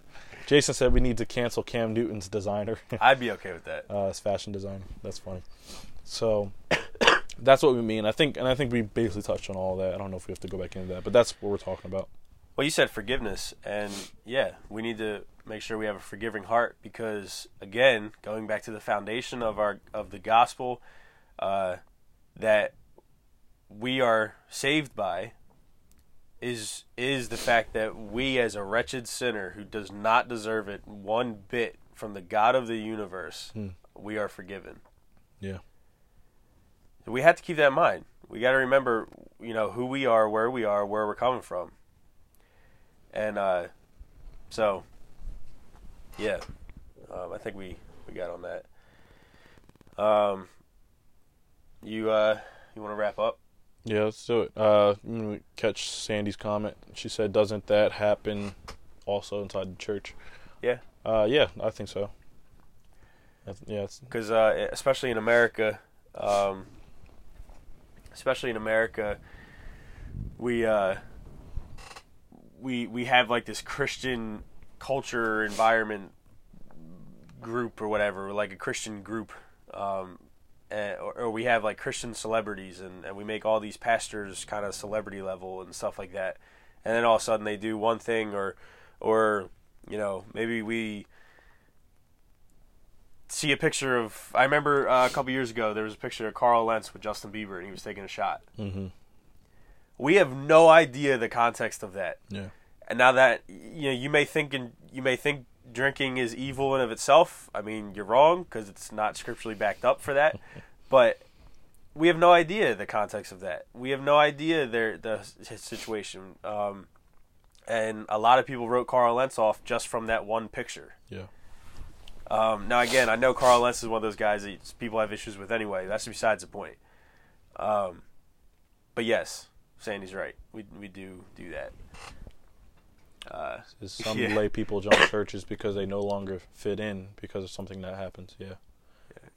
Jason said we need to cancel Cam Newton's designer. <laughs> I'd be okay with that. uh, as fashion design. That's funny. So <coughs> that's what we mean. I think, and I think we basically touched on all that. I don't know if we have to go back into that, but that's what we're talking about. Well, you said forgiveness, and yeah, we need to make sure we have a forgiving heart because, again, going back to the foundation of our of the gospel, uh, that we are saved by is is the fact that we, as a wretched sinner who does not deserve it one bit from the God of the universe, Hmm. we are forgiven. Yeah. we have to keep that in mind. We got to remember, you know, who we are, where we are, where we're coming from, and uh, so, yeah, um, I think we we got on that. Um, you uh, you want to wrap up? Yeah, let's do it. Uh, let me catch Sandy's comment. She said, "Doesn't that happen also inside the church?" Yeah. Uh, yeah, I think so. That's, yeah, because uh, especially in America, um, especially in America, we uh, we we have like this Christian culture environment group or whatever, like a Christian group, um, and, or, or we have like Christian celebrities, and, and we make all these pastors kind of celebrity level and stuff like that, and then all of a sudden they do one thing or or you know maybe we see a picture of. I remember uh, a couple years ago there was a picture of Carl Lentz with Justin Bieber, and he was taking a shot. hmm We have no idea the context of that, yeah, and now that you know, you may think and you may think drinking is evil in of itself. I mean, you're wrong because it's not scripturally backed up for that. <laughs> but we have no idea the context of that. We have no idea their the situation. Um, and a lot of people wrote Carl Lentz off just from that one picture. Yeah. Um, now again, I know Carl Lentz is one of those guys that people have issues with anyway. That's besides the point. Um, but yes, Sandy's right. We we do do that. Uh, Is some Yeah. lay <laughs> people jump churches because they no longer fit in because of something that happens. Yeah.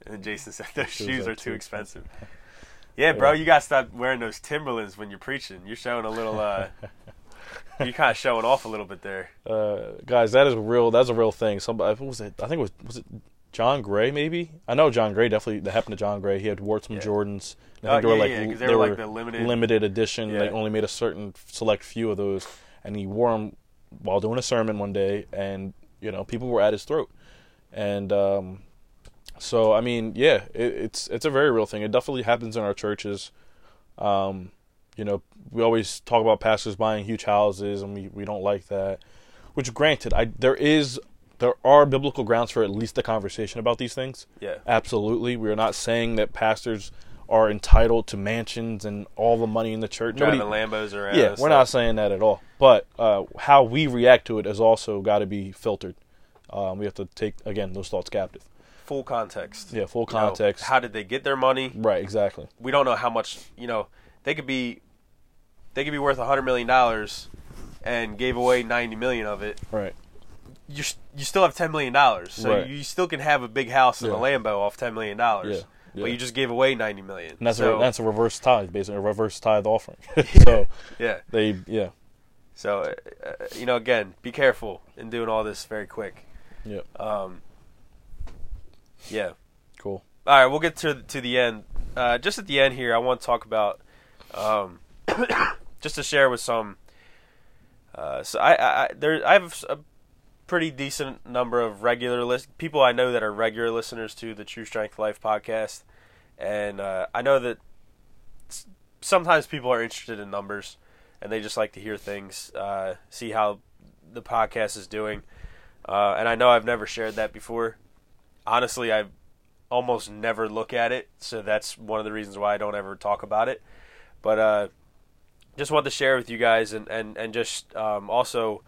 and Jason said those Shoes shoes are too too expensive. Yeah, bro, Yeah. you gotta stop wearing those Timberlands when you're preaching. You're showing a little. uh <laughs> You're kind of showing off a little bit there. Uh, guys, that is real. That's a real thing. Somebody was it? I think it was was it John Gray? Maybe I know John Gray. Definitely that happened to John Gray. He had Yeah. Jordans. I Oh, think they were yeah, like yeah, they they were like the limited- limited edition. Yeah. They only made a certain select few of those, and he wore them while doing a sermon one day, and you know people were at his throat, and um, so I mean, yeah, it, it's it's a very real thing. It definitely happens in our churches. Um, you know, we always talk about pastors buying huge houses, and we, we don't like that. Which, granted, I there is there are biblical grounds for at least a conversation about these things. Yeah, Absolutely, we are not saying that pastors are entitled to mansions and all the money in the church. driving Nobody, Lambos around. yeah, we're not saying that at all. But uh, how we react to it has also got to be filtered. Um, we have to take again those thoughts captive. full context. Yeah, full You know, context. how did they get their money? right, exactly. We don't know how much. You know, they could be, they could be worth a hundred million dollars, and gave away ninety million of it. Right. You you still have ten million dollars, so Right. you still can have a big house and a Yeah. Lambo off ten million dollars. Yeah, yeah. But you just gave away ninety million. And that's so, a that's a reverse tithe, basically a reverse tithe offering. <laughs> <laughs> so yeah. they yeah So uh, uh, you know, again, be careful in doing all this very quick. yeah Um, yeah. cool All right, we'll get to to the end. Uh, just at the end here, I want to talk about, um, <coughs> just to share with some. Uh, so I, I, I there I have a pretty decent number of regular list people I know that are regular listeners to the True Strength Life podcast, and uh, I know that sometimes people are interested in numbers, and they just like to hear things, uh, see how the podcast is doing, uh, and I know I've never shared that before. Honestly, I almost never look at it, so that's one of the reasons why I don't ever talk about it. But uh, just wanted to share with you guys, and and and just um, also,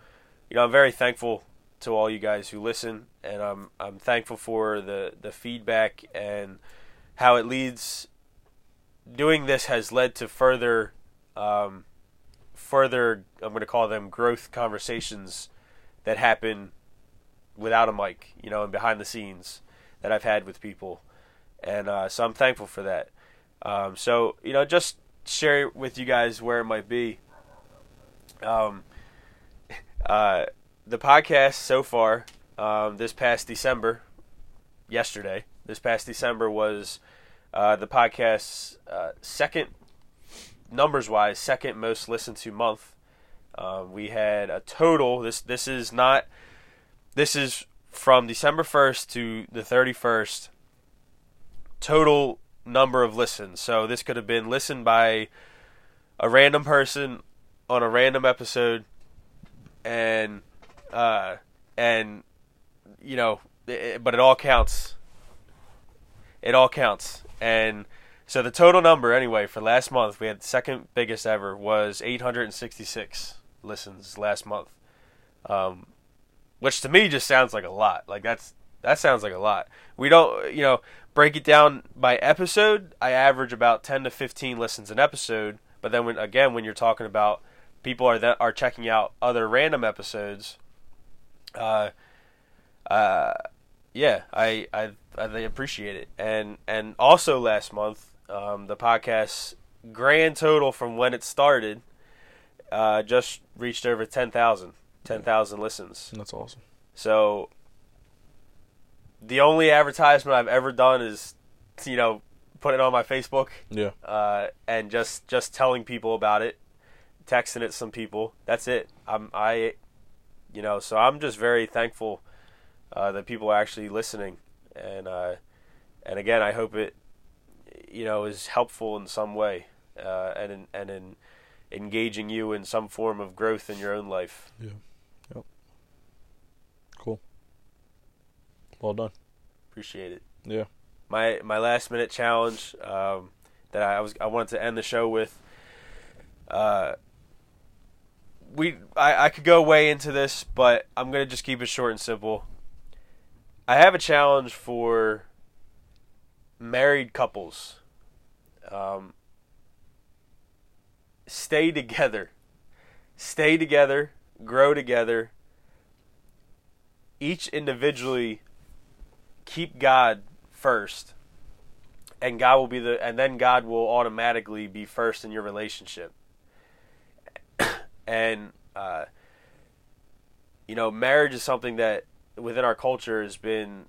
you know, I'm very thankful to all you guys who listen, and I'm I'm thankful for the the feedback and how it leads. Doing this has led to further, um, further. I'm going to call them growth conversations that happen without a mic, you know, and behind the scenes that I've had with people, and uh, so I'm thankful for that. Um, so you know, just share with you guys where it might be. Um, <laughs> uh, the podcast so far, um, this past December, yesterday, this past December was uh, the podcast's uh, second, numbers wise, second most listened to month. Um, we had a total. This this is not. This is from December first to the thirty first. Total number of listens. So this could have been listened by a random person on a random episode, and uh, and you know, it, but it all counts. It all counts, and so the total number anyway for last month we had the second biggest ever was 866 listens last month, um, which to me just sounds like a lot. Like that's that sounds like a lot. We don't, you know, break it down by episode. I average about 10 to 15 listens an episode, but then when again when you're talking about people are that are checking out other random episodes, uh, uh, yeah, I I I appreciate it, and and also last month, um, the podcast grand total from when it started, uh, just reached over 10,000, 10,000 listens. that's awesome. So the only advertisement I've ever done is, you know, put it on my Facebook Yeah uh, and just just telling people about it, texting it to some people. That's it. I'm I, you know, so I'm just very thankful uh, that people are actually listening, and uh, and again, I hope it, you know, is helpful in some way, uh, and in, and in engaging you in some form of growth in your own life. yeah yep cool. Well done. Appreciate it. Yeah my my last minute challenge um, that I was I wanted to end the show with. Uh, we I, I could go way into this, but I'm gonna just keep it short and simple. I have a challenge for married couples. Um, stay together. Stay together, grow together. Each individually keep God first. And God will be the and then God will automatically be first in your relationship. And uh, you know, marriage is something that within our culture has been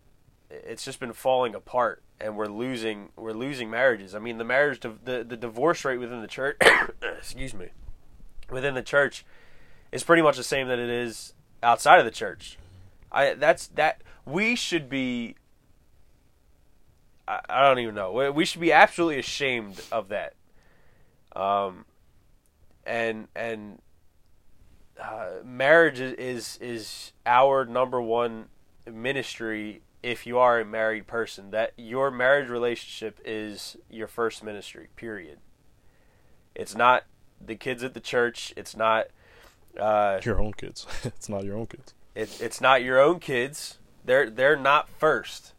it's just been falling apart and we're losing we're losing marriages. I mean, the marriage the the divorce rate within the church, <coughs> excuse me, within the church is pretty much the same that it is outside of the church. I that's that we should be I, I don't even know. We should be absolutely ashamed of that. Um and and uh, marriage is, is our number one ministry if you are a married person. That your marriage relationship is your first ministry period. It's not the kids at the church. It's not uh, your own kids. <laughs> It's not your own kids. It, it's not your own kids. They're they're not first.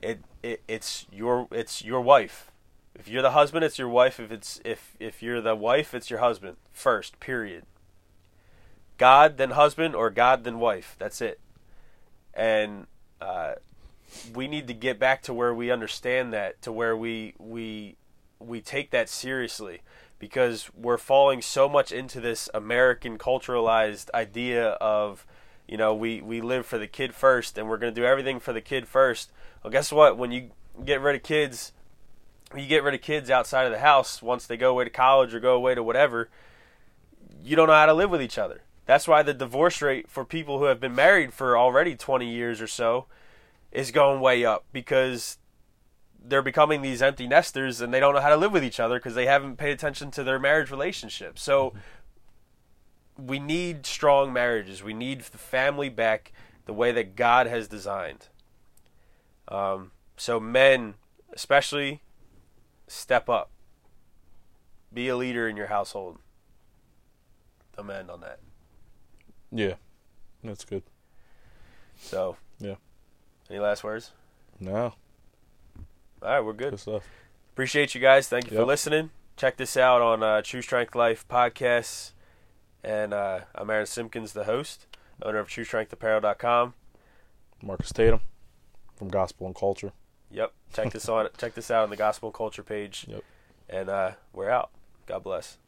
It, it it's your it's your wife. If you're the husband it's your wife. If it's if if you're the wife it's your husband. First period god then husband or god then wife that's it and uh, we need to get back to where we understand that, to where we we we take that seriously, because we're falling so much into this American culturalized idea of, you know, we we live for the kid first, and we're to do everything for the kid first. Well, guess what? When you get rid of kids, you get rid of kids outside of the house once they go away to college or go away to whatever. You don't know how to live with each other. That's why the divorce rate for people who have been married for already 20 years or so is going way up because they're becoming these empty nesters and they don't know how to live with each other because they haven't paid attention to their marriage relationship. So we need strong marriages. We need the family back the way that God has designed. Um, so men, especially, step up. Be a leader in your household. I'm on that. Yeah, that's good. So yeah. Any last words? No. All right, we're good. Good stuff. Appreciate you guys. Thank you Yep. for listening. Check this out on uh, True Strength Life podcasts. And uh, I'm Aaron Simpkins, the host, owner of TrueStrengthApparel.com. Marcus Tatum from Gospel and Culture. Yep. Check this on. <laughs> check this out on the Gospel and Culture page. Yep. And uh, we're out. God bless.